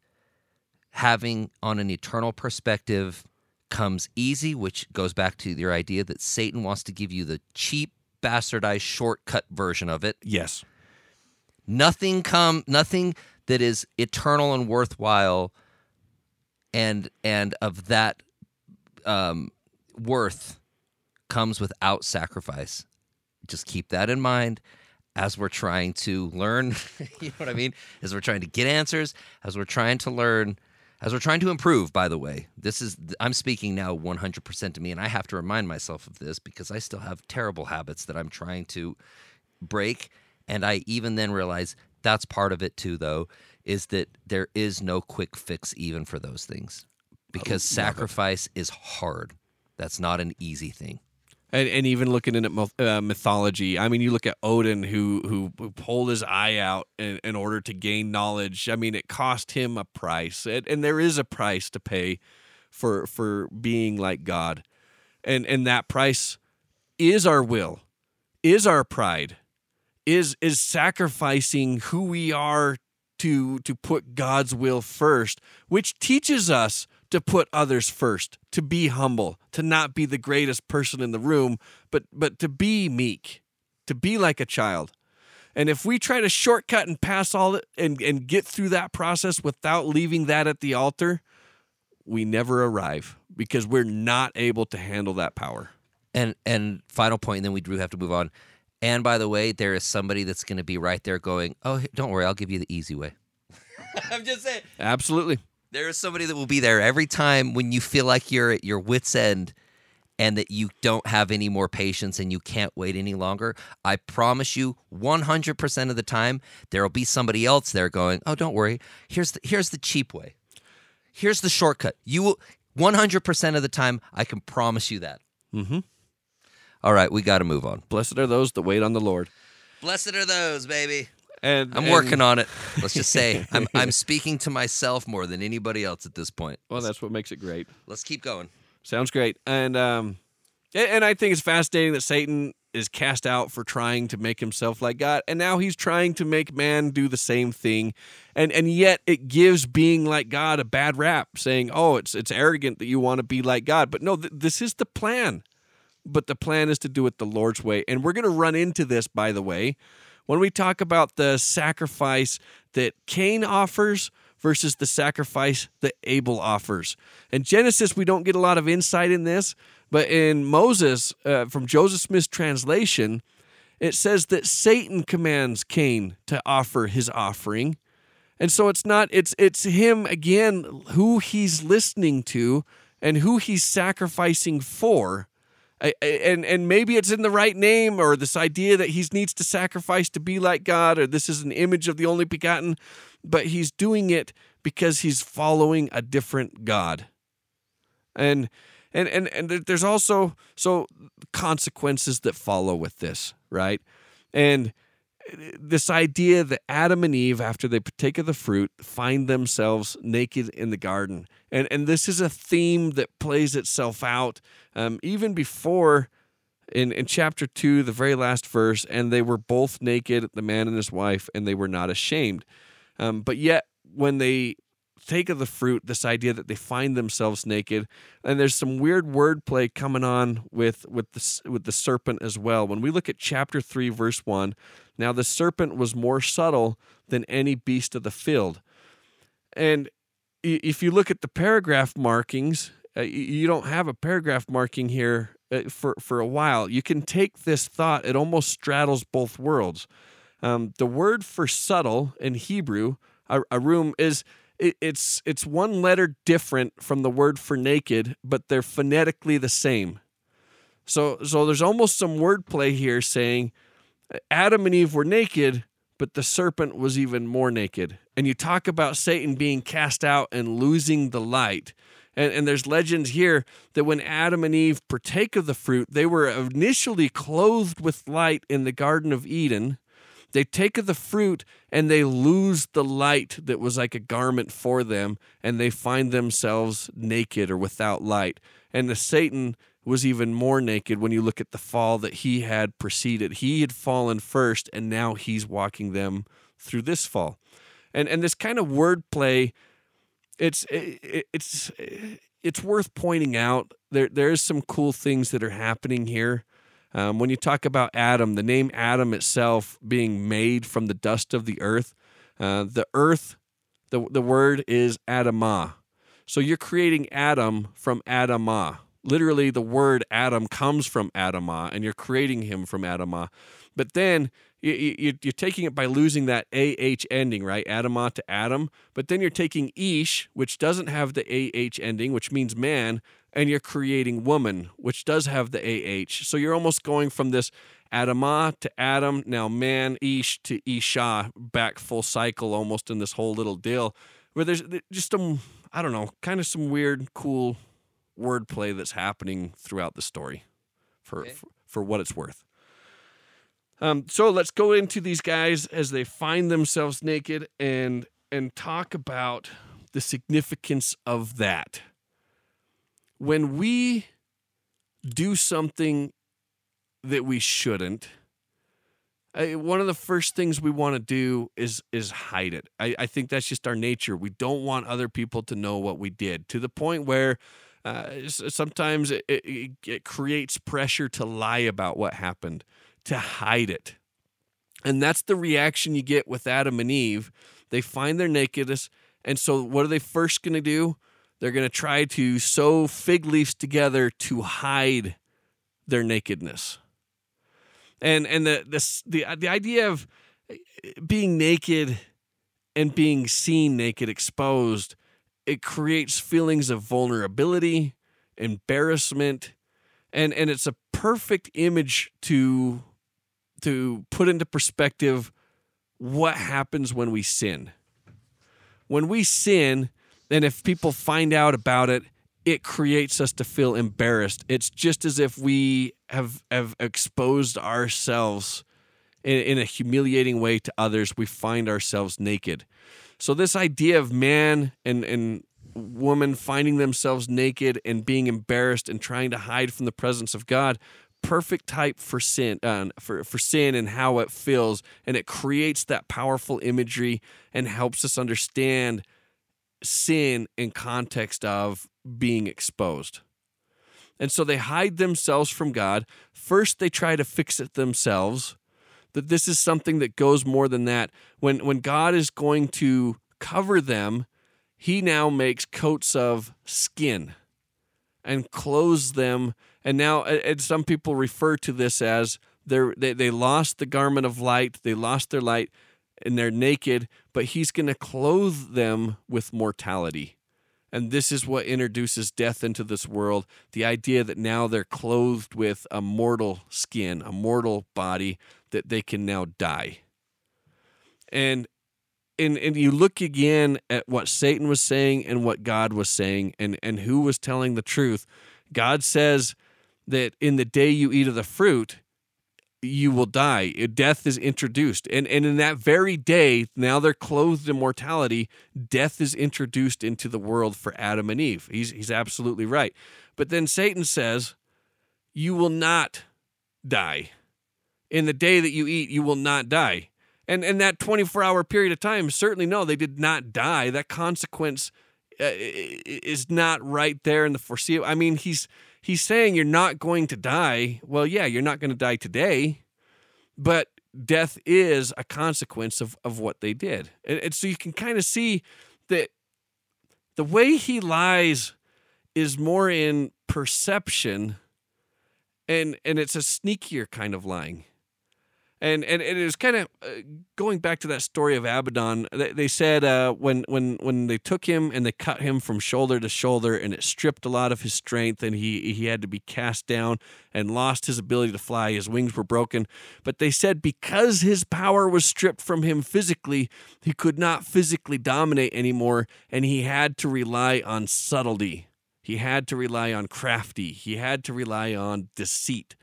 having on an eternal perspective comes easy, which goes back to your idea that Satan wants to give you the cheap, bastardized shortcut version of it. Yes. nothing come nothing that is eternal and worthwhile and and of that um, worth comes without sacrifice. Just keep that in mind as we're trying to learn you know what i mean? As we're trying to get answers as we're trying to learn as we're trying to improve by the way this is i'm speaking now 100% to me and i have to remind myself of this because i still have terrible habits that i'm trying to break and i even then realize that's part of it too though is that there is no quick fix even for those things because sacrifice is hard. That's not an easy thing And, and even looking in at uh, mythology, I mean, you look at Odin, who who, who pulled his eye out in, in order to gain knowledge. I mean, it cost him a price, and, and there is a price to pay for for being like God, and and that price is our will, is our pride, is is sacrificing who we are to to put God's will first, which teaches us to put others first, to be humble, to not be the greatest person in the room, but but to be meek, to be like a child. And if we try to shortcut and pass all it and, and get through that process without leaving that at the altar, we never arrive because we're not able to handle that power. And and final point, and then we do have to move on. And by the way, there is somebody that's going to be right there going, "Oh, don't worry, I'll give you the easy way." I'm just saying, Absolutely. There is somebody that will be there every time when you feel like you're at your wits' end and that you don't have any more patience and you can't wait any longer. I promise you, 100% of the time, there will be somebody else there going, "Oh, don't worry. Here's the here's the cheap way. Here's the shortcut. You will 100% of the time, I can promise you that." Mm-hmm. All right, we got to move on. Blessed are those that wait on the Lord. Blessed are those, baby. And I'm working on it. Let's just say I'm I'm speaking to myself more than anybody else at this point. Well, that's what makes it great. Let's keep going. Sounds great. And um and I think it's fascinating that Satan is cast out for trying to make himself like God and now he's trying to make man do the same thing. And and yet it gives being like God a bad rap saying, "Oh, it's it's arrogant that you want to be like God." But no, th- this is the plan. But the plan is to do it the Lord's way. And we're going to run into this by the way when we talk about the sacrifice that Cain offers versus the sacrifice that Abel offers. In Genesis, we don't get a lot of insight in this, but in Moses, uh, from Joseph Smith's translation, it says that Satan commands Cain to offer his offering. And so it's not it's it's him again who he's listening to and who he's sacrificing for and and maybe it's in the right name or this idea that he needs to sacrifice to be like God or this is an image of the only begotten but he's doing it because he's following a different God. And and and and there's also so consequences that follow with this right? And this idea that Adam and Eve, after they partake of the fruit, find themselves naked in the garden. And, and this is a theme that plays itself out um, even before in, in chapter 2, the very last verse, and they were both naked, the man and his wife, and they were not ashamed. Um, but yet, when they take of the fruit, this idea that they find themselves naked, and there's some weird wordplay coming on with with the with the serpent as well. When we look at chapter three, verse one, now the serpent was more subtle than any beast of the field, and if you look at the paragraph markings, uh, you don't have a paragraph marking here uh, for for a while. You can take this thought; it almost straddles both worlds. Um, the word for subtle in Hebrew, arum, is it's it's one letter different from the word for naked, but they're phonetically the same. So so there's almost some wordplay here saying Adam and Eve were naked, but the serpent was even more naked. And you talk about Satan being cast out and losing the light. And, and there's legends here that when Adam and Eve partake of the fruit, they were initially clothed with light in the Garden of Eden they take of the fruit and they lose the light that was like a garment for them, and they find themselves naked or without light. And the Satan was even more naked when you look at the fall that he had preceded. He had fallen first, and now he's walking them through this fall. And and this kind of wordplay, it's it, it's it's worth pointing out. There there's some cool things that are happening here. Um, when you talk about Adam, the name Adam itself being made from the dust of the earth, uh, the earth, the, the word is Adamah. So you're creating Adam from Adamah. Literally, the word Adam comes from Adamah, and you're creating him from Adamah. But then you, are taking it by losing that AH ending, right? Adamah to Adam. But then you're taking Ish, which doesn't have the AH ending, which means man, and you're creating woman, which does have the AH. So you're almost going from this Adamah to Adam, now man, Ish to Isha, back full cycle almost in this whole little deal where there's just some, I don't know, kind of some weird, cool wordplay that's happening throughout the story for, okay. for, for, what it's worth. Um, so let's go into these guys as they find themselves naked and and talk about the significance of that when we do something that we shouldn't, I, one of the first things we want to do is is hide it. I, I, think that's just our nature. We don't want other people to know what we did to the point where uh, sometimes it, it, it creates pressure to lie about what happened, to hide it. And that's the reaction you get with Adam and Eve. They find their nakedness. And so, what are they first going to do? They're going to try to sew fig leaves together to hide their nakedness. And and the this the the idea of being naked and being seen naked exposed it creates feelings of vulnerability, embarrassment, and and it's a perfect image to to put into perspective what happens when we sin. When we sin, and if people find out about it, it creates us to feel embarrassed. It's just as if we have have exposed ourselves in, in a humiliating way to others. We find ourselves naked. So this idea of man and and woman finding themselves naked and being embarrassed and trying to hide from the presence of God perfect type for sin uh, for for sin and how it feels and it creates that powerful imagery and helps us understand sin in context of being exposed. And so they hide themselves from God. First, they try to fix it themselves. That this is something that goes more than that. When, when God is going to cover them, he now makes coats of skin and clothes them. And now, and some people refer to this as they they lost the garment of light, they lost their light, and they're naked, but he's going to clothe them with mortality. And this is what introduces death into this world the idea that now they're clothed with a mortal skin, a mortal body, that they can now die. And and, and you look again at what Satan was saying and what God was saying and, and who was telling the truth. God says that in the day you eat of the fruit, you will die. Death is introduced. And, and in that very day, now they're clothed in mortality, death is introduced into the world for Adam and Eve. He's, he's absolutely right. But then Satan says, You will not die. In the day that you eat, you will not die. And and that 24 hour period of time, certainly no, they did not die. That consequence uh, is not right there in the foreseeable. I mean, he's he's saying you're not going to die. Well, yeah, you're not going to die today, but death is a consequence of, of what they did. And, and so you can kind of see that the way he lies is more in perception and and it's a sneakier kind of lying and and, it was kind of uh, going back to that story of Abaddon. They, they said uh, when when when they took him and they cut him from shoulder to shoulder, and it stripped a lot of his strength, and he he had to be cast down and lost his ability to fly. His wings were broken. But they said because his power was stripped from him physically, he could not physically dominate anymore, and he had to rely on subtlety. He had to rely on crafty. He had to rely on deceit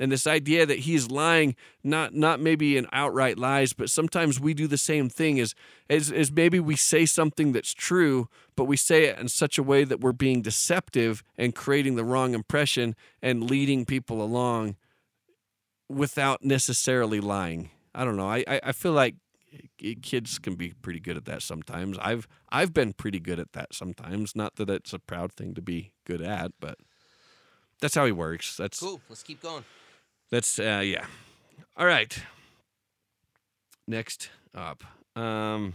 and this idea that he's lying not not maybe in outright lies but sometimes we do the same thing is as, as maybe we say something that's true but we say it in such a way that we're being deceptive and creating the wrong impression and leading people along without necessarily lying. I don't know. I i, I feel like kids can be pretty good at that sometimes. I've i've been pretty good at that sometimes. Not that it's a proud thing to be good at but that's how he works. That's cool. Let's keep going that's uh, yeah. All right. Next up, um,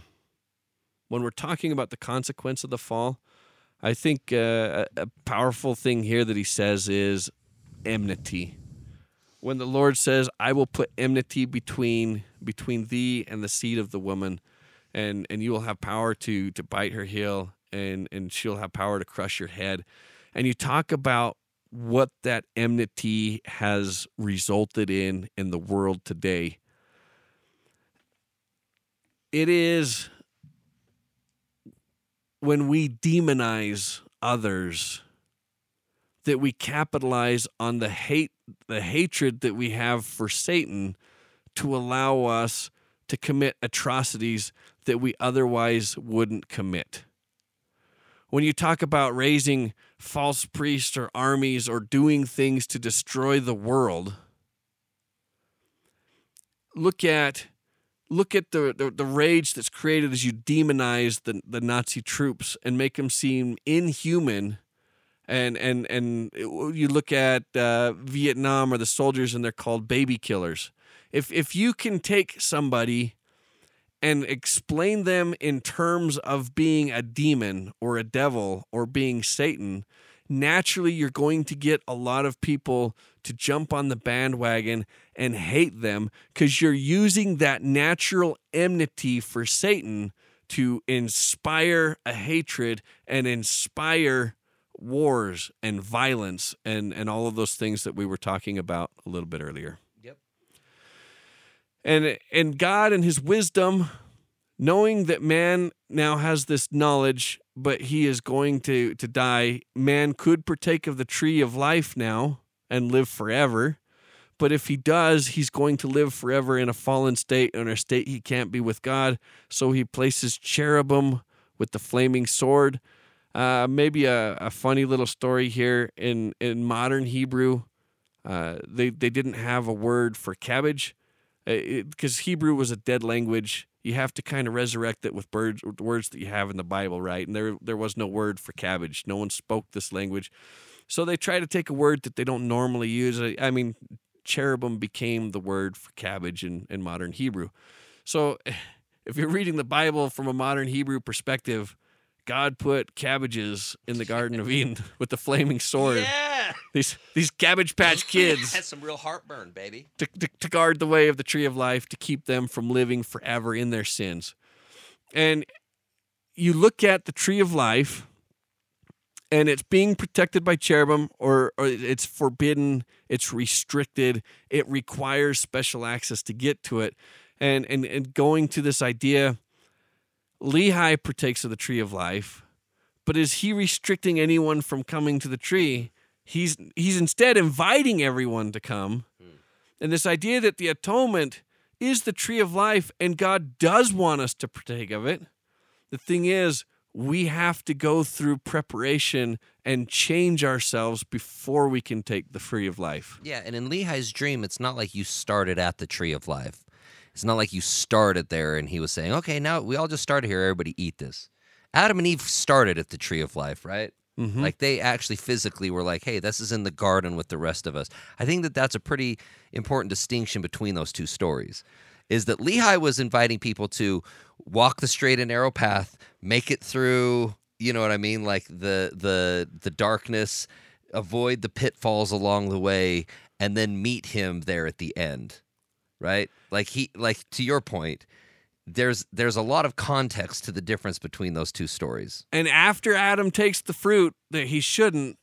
when we're talking about the consequence of the fall, I think uh, a powerful thing here that he says is enmity. When the Lord says, "I will put enmity between between thee and the seed of the woman, and and you will have power to to bite her heel, and and she'll have power to crush your head," and you talk about what that enmity has resulted in in the world today. It is when we demonize others that we capitalize on the hate the hatred that we have for Satan to allow us to commit atrocities that we otherwise wouldn't commit. When you talk about raising false priests or armies or doing things to destroy the world. Look at look at the, the, the, rage that's created as you demonize the, the Nazi troops and make them seem inhuman. And and and you look at uh, Vietnam or the soldiers and they're called baby killers. If if you can take somebody and explain them in terms of being a demon or a devil or being Satan, naturally you're going to get a lot of people to jump on the bandwagon and hate them because you're using that natural enmity for Satan to inspire a hatred and inspire wars and violence and, and all of those things that we were talking about a little bit earlier. And and God and his wisdom, knowing that man now has this knowledge, but he is going to to die, man could partake of the tree of life now and live forever. But if he does, he's going to live forever in a fallen state, in a state he can't be with God. So he places cherubim with the flaming sword. Uh, maybe a, a funny little story here in, in modern Hebrew. Uh, they, they didn't have a word for cabbage because uh, Hebrew was a dead language. You have to kind of resurrect it with words, words that you have in the Bible, right? And there, there was no word for cabbage. No one spoke this language, so they try to take a word that they don't normally use. I mean, cherubim became the word for cabbage in, in modern Hebrew. So, if you're reading the Bible from a modern Hebrew perspective, God put cabbages in the Garden of Eden with the flaming sword. Yeah these these Cabbage Patch Kids had some real heartburn, baby. To, to, to guard the way of the tree of life, to keep them from living forever in their sins. And you look at the tree of life, and it's being protected by cherubim or, or it's forbidden it's restricted it requires special access to get to it and and, and going to this idea lehi partakes of the tree of life but is he restricting anyone from coming to the tree he's he's instead inviting everyone to come hmm. and this idea that the atonement is the tree of life and god does want us to partake of it the thing is we have to go through preparation and change ourselves before we can take the free of life. Yeah, and in Lehi's dream, it's not like you started at the tree of life. It's not like you started there and he was saying, okay, now we all just started here, everybody eat this. Adam and Eve started at the tree of life, right? Mm-hmm. Like they actually physically were like, hey, this is in the garden with the rest of us. I think that that's a pretty important distinction between those two stories. Is that Lehi was inviting people to walk the straight and narrow path, make it through, you know what I mean, like the the the darkness, avoid the pitfalls along the way, and then meet him there at the end. Right? Like he like to your point, there's there's a lot of context to the difference between those two stories. And after Adam takes the fruit that he shouldn't,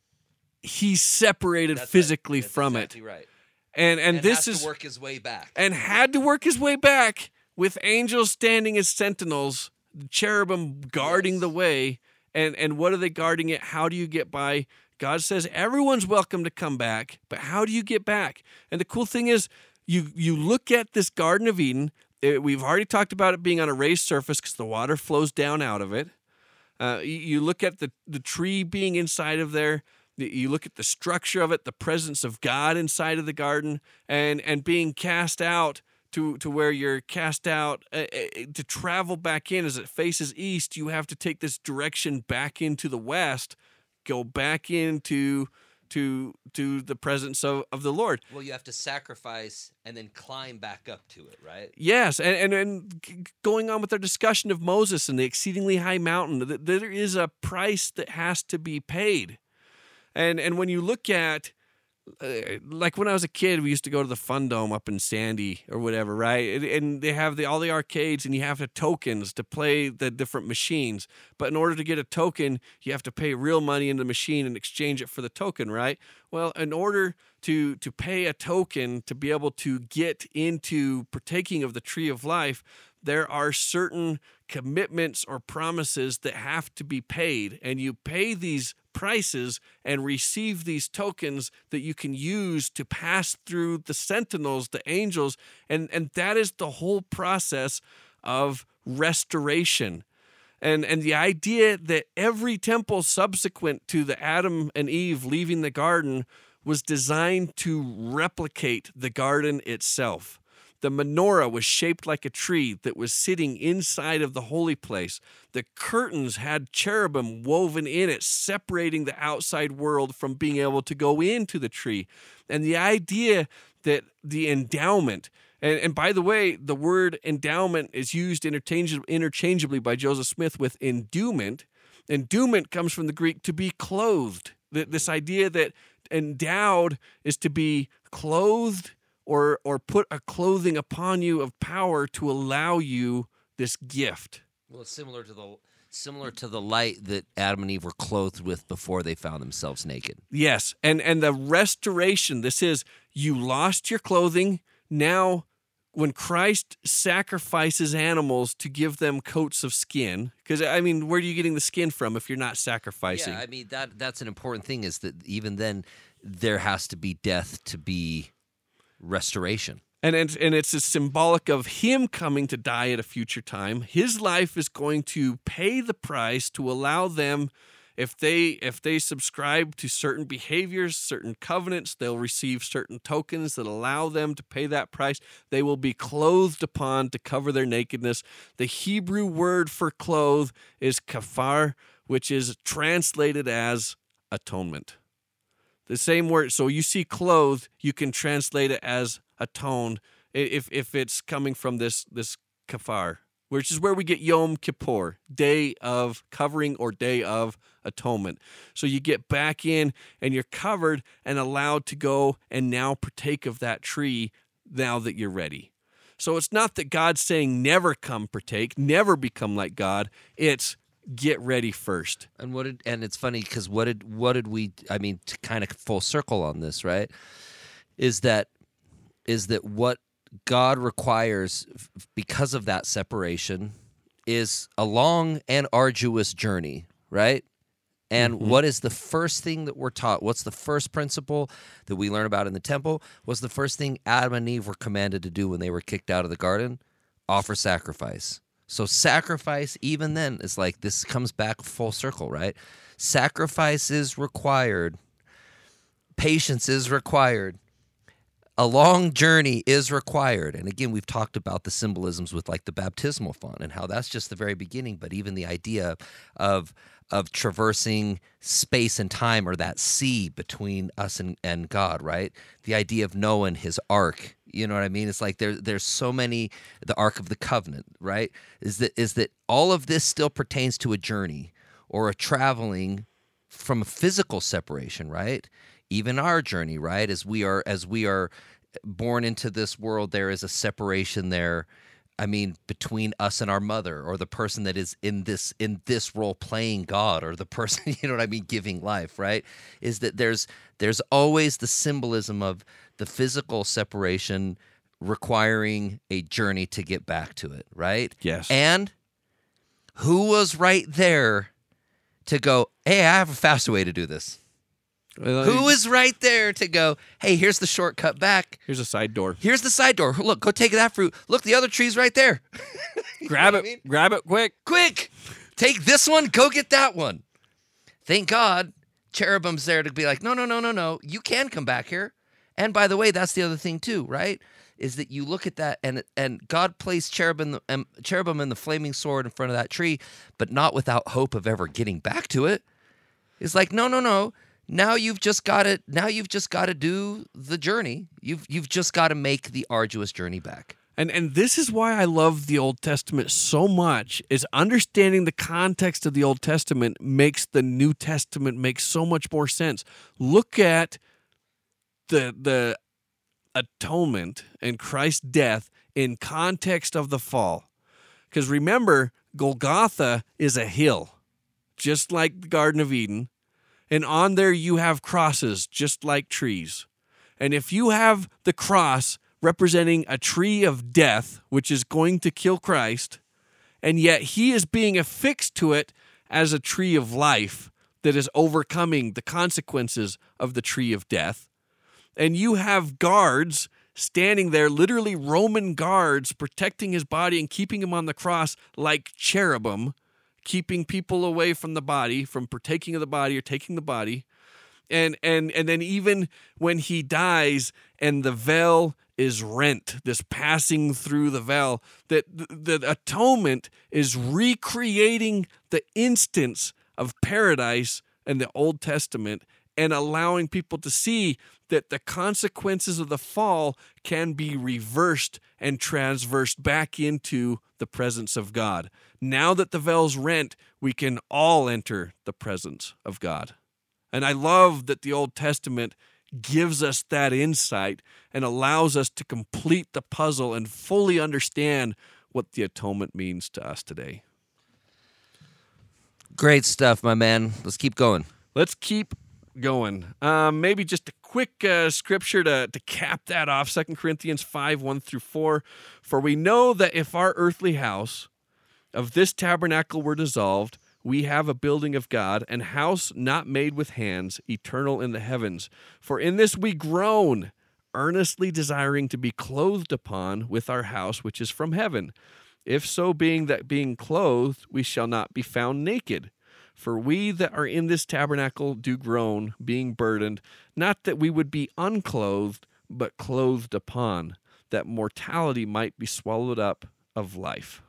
he's separated physically from it. right. And and, this is work his way back. and had to work his way back with angels standing as sentinels, cherubim guarding Yes. the way. And and what are they guarding it? How do you get by? God says everyone's welcome to come back, but how do you get back? And the cool thing is, you you look at this Garden of Eden. eh, we've already talked about it being on a raised surface because the water flows down out of it. Uh, you, look at the the tree being inside of there. You look at the structure of it, the presence of God inside of the garden, and and being cast out to to where you're cast out uh, to travel back in as it faces east. You have to take this direction back into the west, go back into to to the presence of, of the Lord. Well, you have to sacrifice and then climb back up to it, right? Yes, and, and and going on with our discussion of Moses and the exceedingly high mountain, th- there is a price that has to be paid, and and when you look at, Uh, like when I was a kid, we used to go to the Fun Dome up in Sandy or whatever, right? And, they have the all the arcades, and you have the tokens to play the different machines. But in order to get a token, you have to pay real money in the machine and exchange it for the token, right? Well, in order to to pay a token to be able to get into partaking of the tree of life, there are certain commitments or promises that have to be paid, and you pay these prices and receive these tokens that you can use to pass through the sentinels, the angels, and and that is the whole process of restoration. And and the idea that every temple subsequent to the Adam and Eve leaving the garden was designed to replicate the garden itself. The menorah was shaped like a tree that was sitting inside of the holy place. The curtains had cherubim woven in it, separating the outside world from being able to go into the tree. And the idea that the endowment, and, and by the way, the word endowment is used interchange- interchangeably by Joseph Smith with endowment. Endowment comes from the Greek to be clothed. Th- This idea that endowed is to be clothed or or put a clothing upon you of power to allow you this gift. Well, it's similar to the similar to the light that Adam and Eve were clothed with before they found themselves naked. Yes, and and the restoration. This is you lost your clothing. Now, when Christ sacrifices animals to give them coats of skin, because I mean, where are you getting the skin from if you're not sacrificing? Yeah, I mean that that's an important thing is that even then there has to be death to be restoration. And, and and it's a symbolic of him coming to die at a future time. His life is going to pay the price to allow them if they if they subscribe to certain behaviors, certain covenants, they'll receive certain tokens that allow them to pay that price. They will be clothed upon to cover their nakedness. The Hebrew word for clothe is kafar, which is translated as atonement. The same word. So you see clothed, you can translate it as atoned if if it's coming from this this kafar, which is where we get Yom Kippur, day of covering or day of atonement. So you get back in and you're covered and allowed to go and now partake of that tree now that you're ready. So it's not that God's saying never come partake, never become like God. It's get ready first. And what did and it's funny because what did what did we I mean to kind of full circle on this, right? Is that is that what God requires because of that separation is a long and arduous journey, right? And mm-hmm. what is the first thing that we're taught? What's the first principle that we learn about in the temple? What's the first thing Adam and Eve were commanded to do when they were kicked out of the garden? Offer sacrifice. So sacrifice, even then, is like this comes back full circle, right? Sacrifice is required. Patience is required. A long journey is required. And again, we've talked about the symbolisms with like the baptismal font and how that's just the very beginning, but even the idea of of traversing space and time or that sea between us and, and God, right? The idea of Noah and his ark. You know what I mean? It's like there there's so many the Ark of the Covenant, right? Is that is that all of this still pertains to a journey or a traveling from a physical separation, right? Even our journey, right? As we are as we are born into this world, there is a separation there. I mean, between us and our mother, or the person that is in this in this role playing God, or the person, you know what I mean, giving life, right? Is that there's there's always the symbolism of the physical separation requiring a journey to get back to it, right? Yes. And who was right there to go, hey, I have a faster way to do this? Who is right there to go, hey, here's the shortcut back. Here's a side door. Here's the side door. Look, go take that fruit. Look, the other tree's right there. Grab it. I mean? Grab it quick. Quick, take this one, go get that one. Thank God cherubim's there to be like, no, no, no, no, no. You can come back here. And by the way, that's the other thing too, right? Is that you look at that and and God placed cherubim um, cherubim and the flaming sword in front of that tree, but not without hope of ever getting back to it. It's like, no, no, no. Now you've just got to now you've just got to do the journey. You've you've just got to make the arduous journey back. And and this is why I love the Old Testament so much is understanding the context of the Old Testament makes the New Testament make so much more sense. Look at the the atonement and Christ's death in context of the fall. Cuz remember Golgotha is a hill just like the Garden of Eden and on there you have crosses just like trees. And if you have the cross representing a tree of death, which is going to kill Christ, and yet he is being affixed to it as a tree of life that is overcoming the consequences of the tree of death, and you have guards standing there, literally Roman guards protecting his body and keeping him on the cross like cherubim, keeping people away from the body, from partaking of the body or taking the body. And and and then even when he dies and the veil is rent, this passing through the veil, that the, the atonement is recreating the instance of paradise in the Old Testament and allowing people to see that the consequences of the fall can be reversed and transversed back into the presence of God. Now that the veil's rent, we can all enter the presence of God. And I love that the Old Testament gives us that insight and allows us to complete the puzzle and fully understand what the atonement means to us today. Great stuff, my man. Let's keep going. Let's keep going. Um, maybe just a quick uh, scripture to, to cap that off 2 Corinthians 5 1 through 4. For we know that if our earthly house of this tabernacle were dissolved, we have a building of God, an house not made with hands, eternal in the heavens. For in this we groan, earnestly desiring to be clothed upon with our house which is from heaven. If so being that being clothed, we shall not be found naked. For we that are in this tabernacle do groan, being burdened, not that we would be unclothed, but clothed upon, that mortality might be swallowed up of life.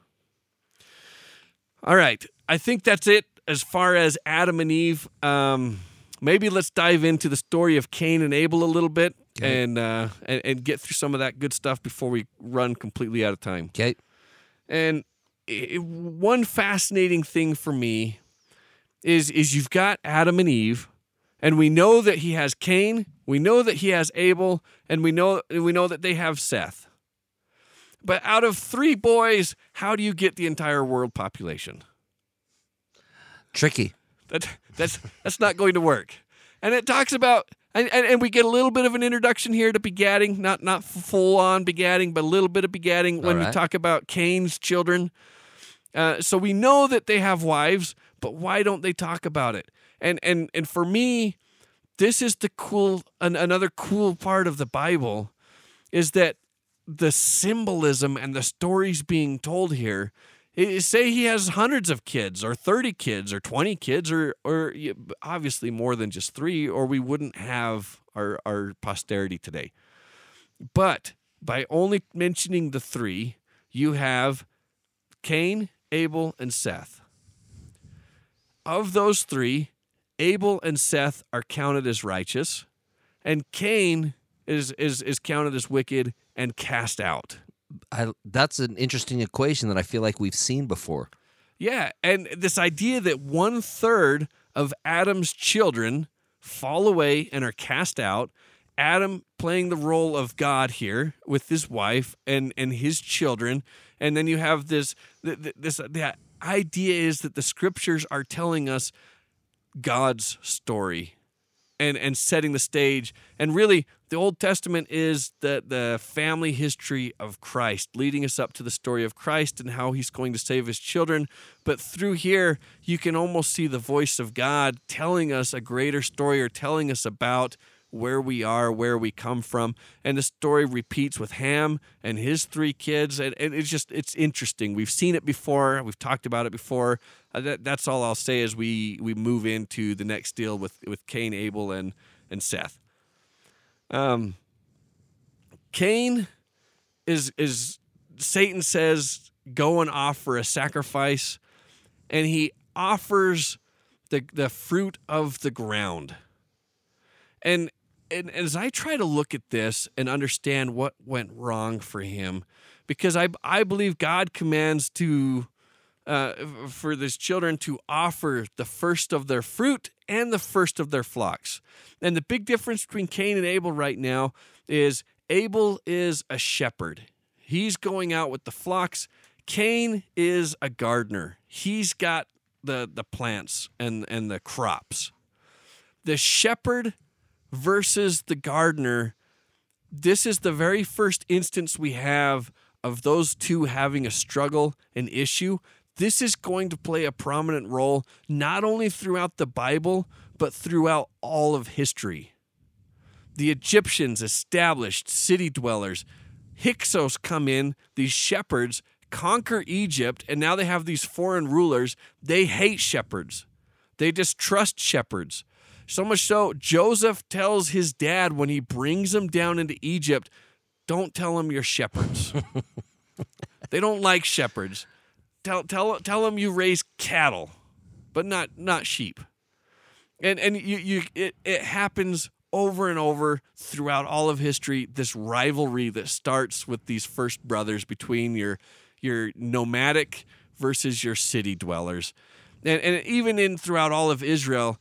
All right, I think that's it as far as Adam and Eve. Um, maybe let's dive into the story of Cain and Abel a little bit Okay. and, uh, and and get through some of that good stuff before we run completely out of time. Okay. And i one fascinating thing for me is is you've got Adam and Eve, and we know that he has Cain, we know that he has Abel, and we know we know that they have Seth. But out of three boys, how do you get the entire world population? Tricky. That that's that's not going to work. And it talks about and, and, and we get a little bit of an introduction here to begatting, not not full on begatting, but a little bit of begatting when we talk about Cain's children. Uh, so we know that they have wives, but why don't they talk about it? And and and for me, this is the cool an, another cool part of the Bible is that the symbolism and the stories being told here say he has hundreds of kids or 30 kids or 20 kids or or obviously more than just 3 or we wouldn't have our our posterity today but by only mentioning the 3 you have Cain, Abel and Seth of those 3 Abel and Seth are counted as righteous and Cain is is is counted as wicked and cast out I, that's an interesting equation that I feel like we've seen before. Yeah, and this idea that one third of Adam's children fall away and are cast out. Adam playing the role of God here with his wife and and his children, and then you have this th- th- this the idea is that the scriptures are telling us God's story and and setting the stage. And really, the Old Testament is the the family history of Christ, leading us up to the story of Christ and how He's going to save His children. But through here, you can almost see the voice of God telling us a greater story or telling us about where we are, where we come from. And the story repeats with Ham and his three kids. And, and it's just, it's interesting. We've seen it before. We've talked about it before. Uh, that, that's all I'll say as we, we move into the next deal with, with Cain, Abel, and, and Seth. Um, Cain is, is, Satan says, go and offer a sacrifice. And he offers the, the fruit of the ground. And and as I try to look at this and understand what went wrong for him, because I I believe God commands to uh, for his children to offer the first of their fruit and the first of their flocks. And the big difference between Cain and Abel right now is Abel is a shepherd. He's going out with the flocks. Cain is a gardener. He's got the the plants and and the crops. The shepherd versus the gardener, this is the very first instance we have of those two having a struggle, an issue. This is going to play a prominent role not only throughout the Bible, but throughout all of history. The Egyptians established city dwellers. Hyksos come in, these shepherds conquer Egypt, and now they have these foreign rulers. They hate shepherds, they distrust shepherds. So much so, Joseph tells his dad when he brings him down into Egypt, don't tell him you're shepherds. they don't like shepherds. Tell, tell, tell them you raise cattle, but not, not sheep. And, and you, you, it, it happens over and over throughout all of history. This rivalry that starts with these first brothers between your, your nomadic versus your city dwellers. And, and even in throughout all of Israel,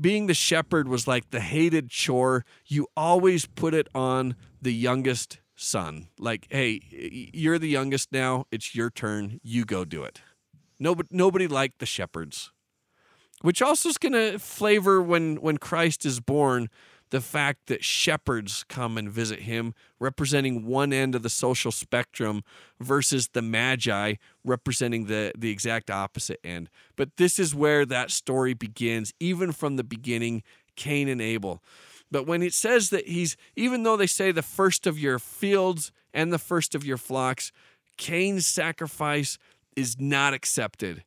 being the shepherd was like the hated chore. You always put it on the youngest son. Like, hey, you're the youngest now. It's your turn. You go do it. Nobody, nobody liked the shepherds, which also is going to flavor when when Christ is born. The fact that shepherds come and visit him, representing one end of the social spectrum, versus the magi, representing the, the exact opposite end. But this is where that story begins, even from the beginning Cain and Abel. But when it says that he's, even though they say the first of your fields and the first of your flocks, Cain's sacrifice is not accepted.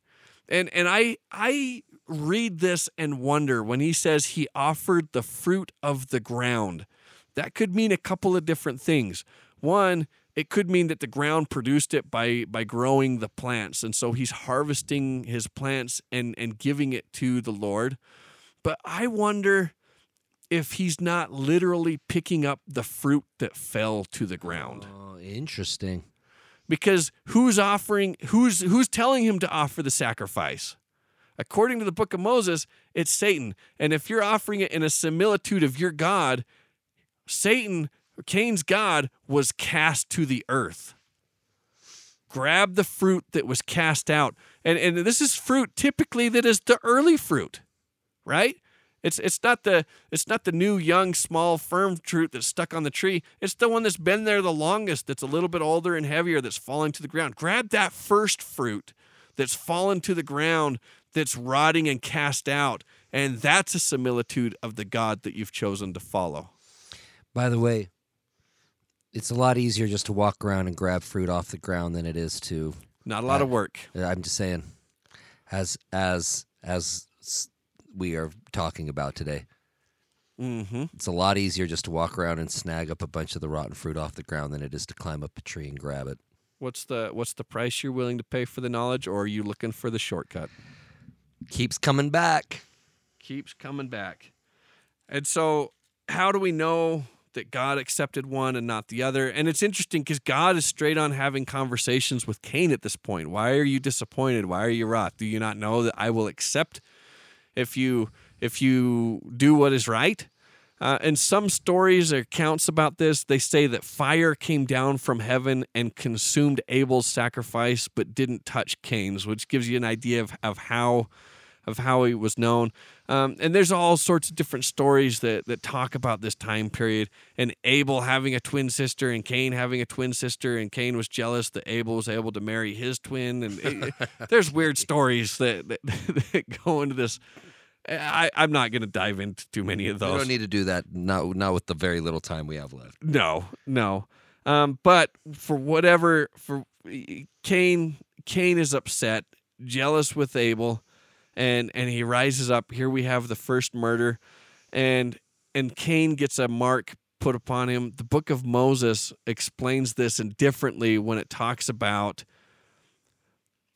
And and I I read this and wonder when he says he offered the fruit of the ground. That could mean a couple of different things. One, it could mean that the ground produced it by by growing the plants and so he's harvesting his plants and and giving it to the Lord. But I wonder if he's not literally picking up the fruit that fell to the ground Oh, interesting. because who's offering who's who's telling him to offer the sacrifice according to the book of moses it's satan and if you're offering it in a similitude of your god satan cain's god was cast to the earth grab the fruit that was cast out. And and this is fruit typically that is the early fruit, right? It's it's not the it's not the new young small firm fruit that's stuck on the tree. It's the one that's been there the longest that's a little bit older and heavier that's falling to the ground. Grab that first fruit that's fallen to the ground that's rotting and cast out and that's a similitude of the God that you've chosen to follow. By the way, it's a lot easier just to walk around and grab fruit off the ground than it is to Not a lot Uh, of work. I'm just saying, as as as we are talking about today, Mm-hmm. it's a lot easier just to walk around and snag up a bunch of the rotten fruit off the ground than it is to climb up a tree and grab it. What's the what's the price you're willing to pay for the knowledge, or are you looking for the shortcut? Keeps coming back. Keeps coming back. And so, how do we know that God accepted one and not the other? And it's interesting because God is straight on having conversations with Cain at this point. Why are you disappointed? Why are you wroth? Do you not know that I will accept if you if you do what is right? Uh, and some stories or accounts about this, they say that fire came down from heaven and consumed Abel's sacrifice, but didn't touch Cain's, which gives you an idea of, of how of how he was known. Um, and there's all sorts of different stories that, that talk about this time period. And Abel having a twin sister, and Cain having a twin sister, and Cain was jealous that Abel was able to marry his twin. And it- there's weird stories that, that, that go into this. I, I'm not going to dive into too many of those. We don't need to do that. Not not with the very little time we have left. No, no. Um, but for whatever, for Cain, Cain is upset, jealous with Abel, and and he rises up. Here we have the first murder, and and Cain gets a mark put upon him. The book of Moses explains this indifferently when it talks about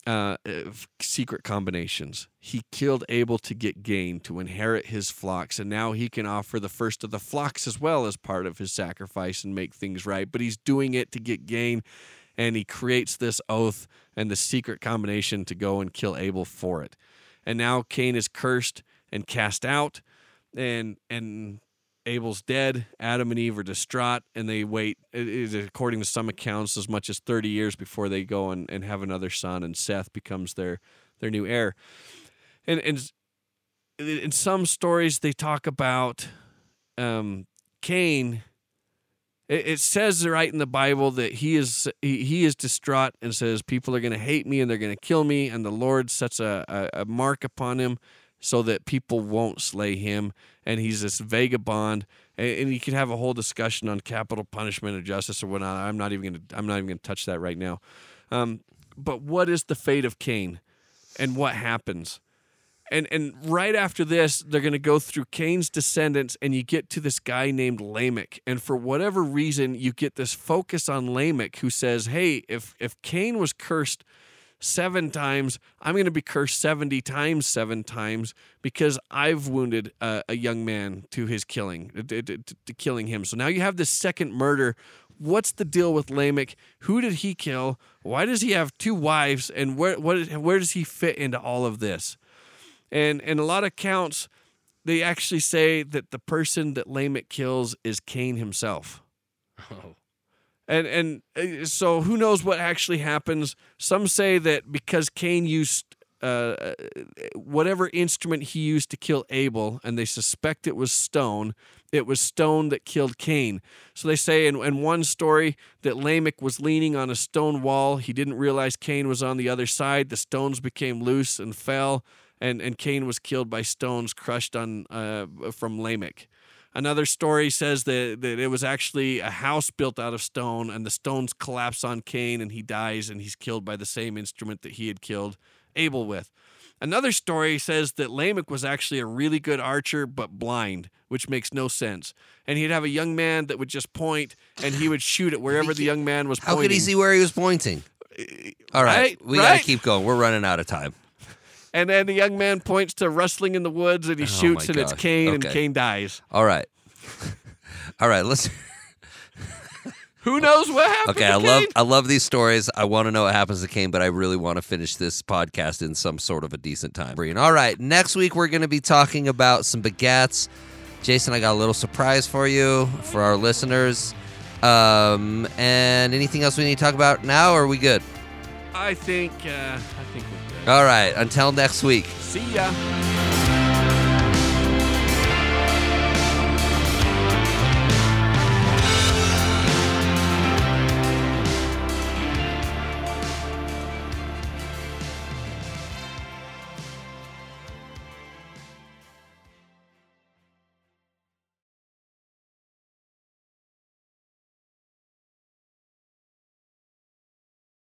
uh, uh, secret combinations. He killed Abel to get gain, to inherit his flocks, and now he can offer the first of the flocks as well as part of his sacrifice and make things right. But he's doing it to get gain, and he creates this oath and the secret combination to go and kill Abel for it. And now Cain is cursed and cast out, and and Abel's dead. Adam and Eve are distraught, and they wait, according to some accounts, as much as 30 years before they go and, and have another son, and Seth becomes their, their new heir. And, and in some stories, they talk about um, Cain. It, it says right in the Bible that he is he, he is distraught and says, People are going to hate me and they're going to kill me. And the Lord sets a, a, a mark upon him so that people won't slay him. And he's this vagabond. And, you could have a whole discussion on capital punishment or justice or whatnot. I'm not even going to I'm not even to touch that right now. Um, but what is the fate of Cain, and what happens? And and right after this, they're going to go through Cain's descendants, and you get to this guy named Lamech. And for whatever reason, you get this focus on Lamech, who says, "Hey, if if Cain was cursed." seven times, I'm going to be cursed 70 times, seven times, because I've wounded uh, a young man to his killing, to, to- to killing him. So now you have this second murder. What's the deal with Lamech? Who did he kill? Why does he have two wives? And where, what, where does he fit into all of this? And in a lot of accounts, they actually say that the person that Lamech kills is Cain himself. Oh. and and uh, so who knows what actually happens. Some say that because cain used uh, uh, whatever instrument he used to kill abel and they suspect it was stone it was stone that killed cain. So they say in, in one story that lamech was leaning on a stone wall. He didn't realize cain was on the other side. The stones became loose and fell and, and cain was killed by stones crushed on uh, from lamech Another story says that, that it was actually a house built out of stone, and the stones collapse on Cain, and he dies, and he's killed by the same instrument that he had killed Abel with. Another story says that Lamech was actually a really good archer, but blind, which makes no sense. And he'd have a young man that would just point, and he would shoot at wherever the young man was pointing. How pointing. could he see where he was pointing? All right, Right, we right. gotta keep going. We're running out of time. And then the young man points to rustling in the woods, and he Oh shoots, and it's Kane Cain, and Cain dies. All right, all right. Let's. Who knows what happened? Okay, I love I love these stories. I want to know what happens to Cain, but I really want to finish this podcast in some sort of a decent time. Brian. All right, next week we're going to be talking about some begats. Jason, I got a little surprise for you for our listeners. Um, and anything else we need to talk about now? Or are we good? I think uh, I think we're. All right. Until next week. See ya.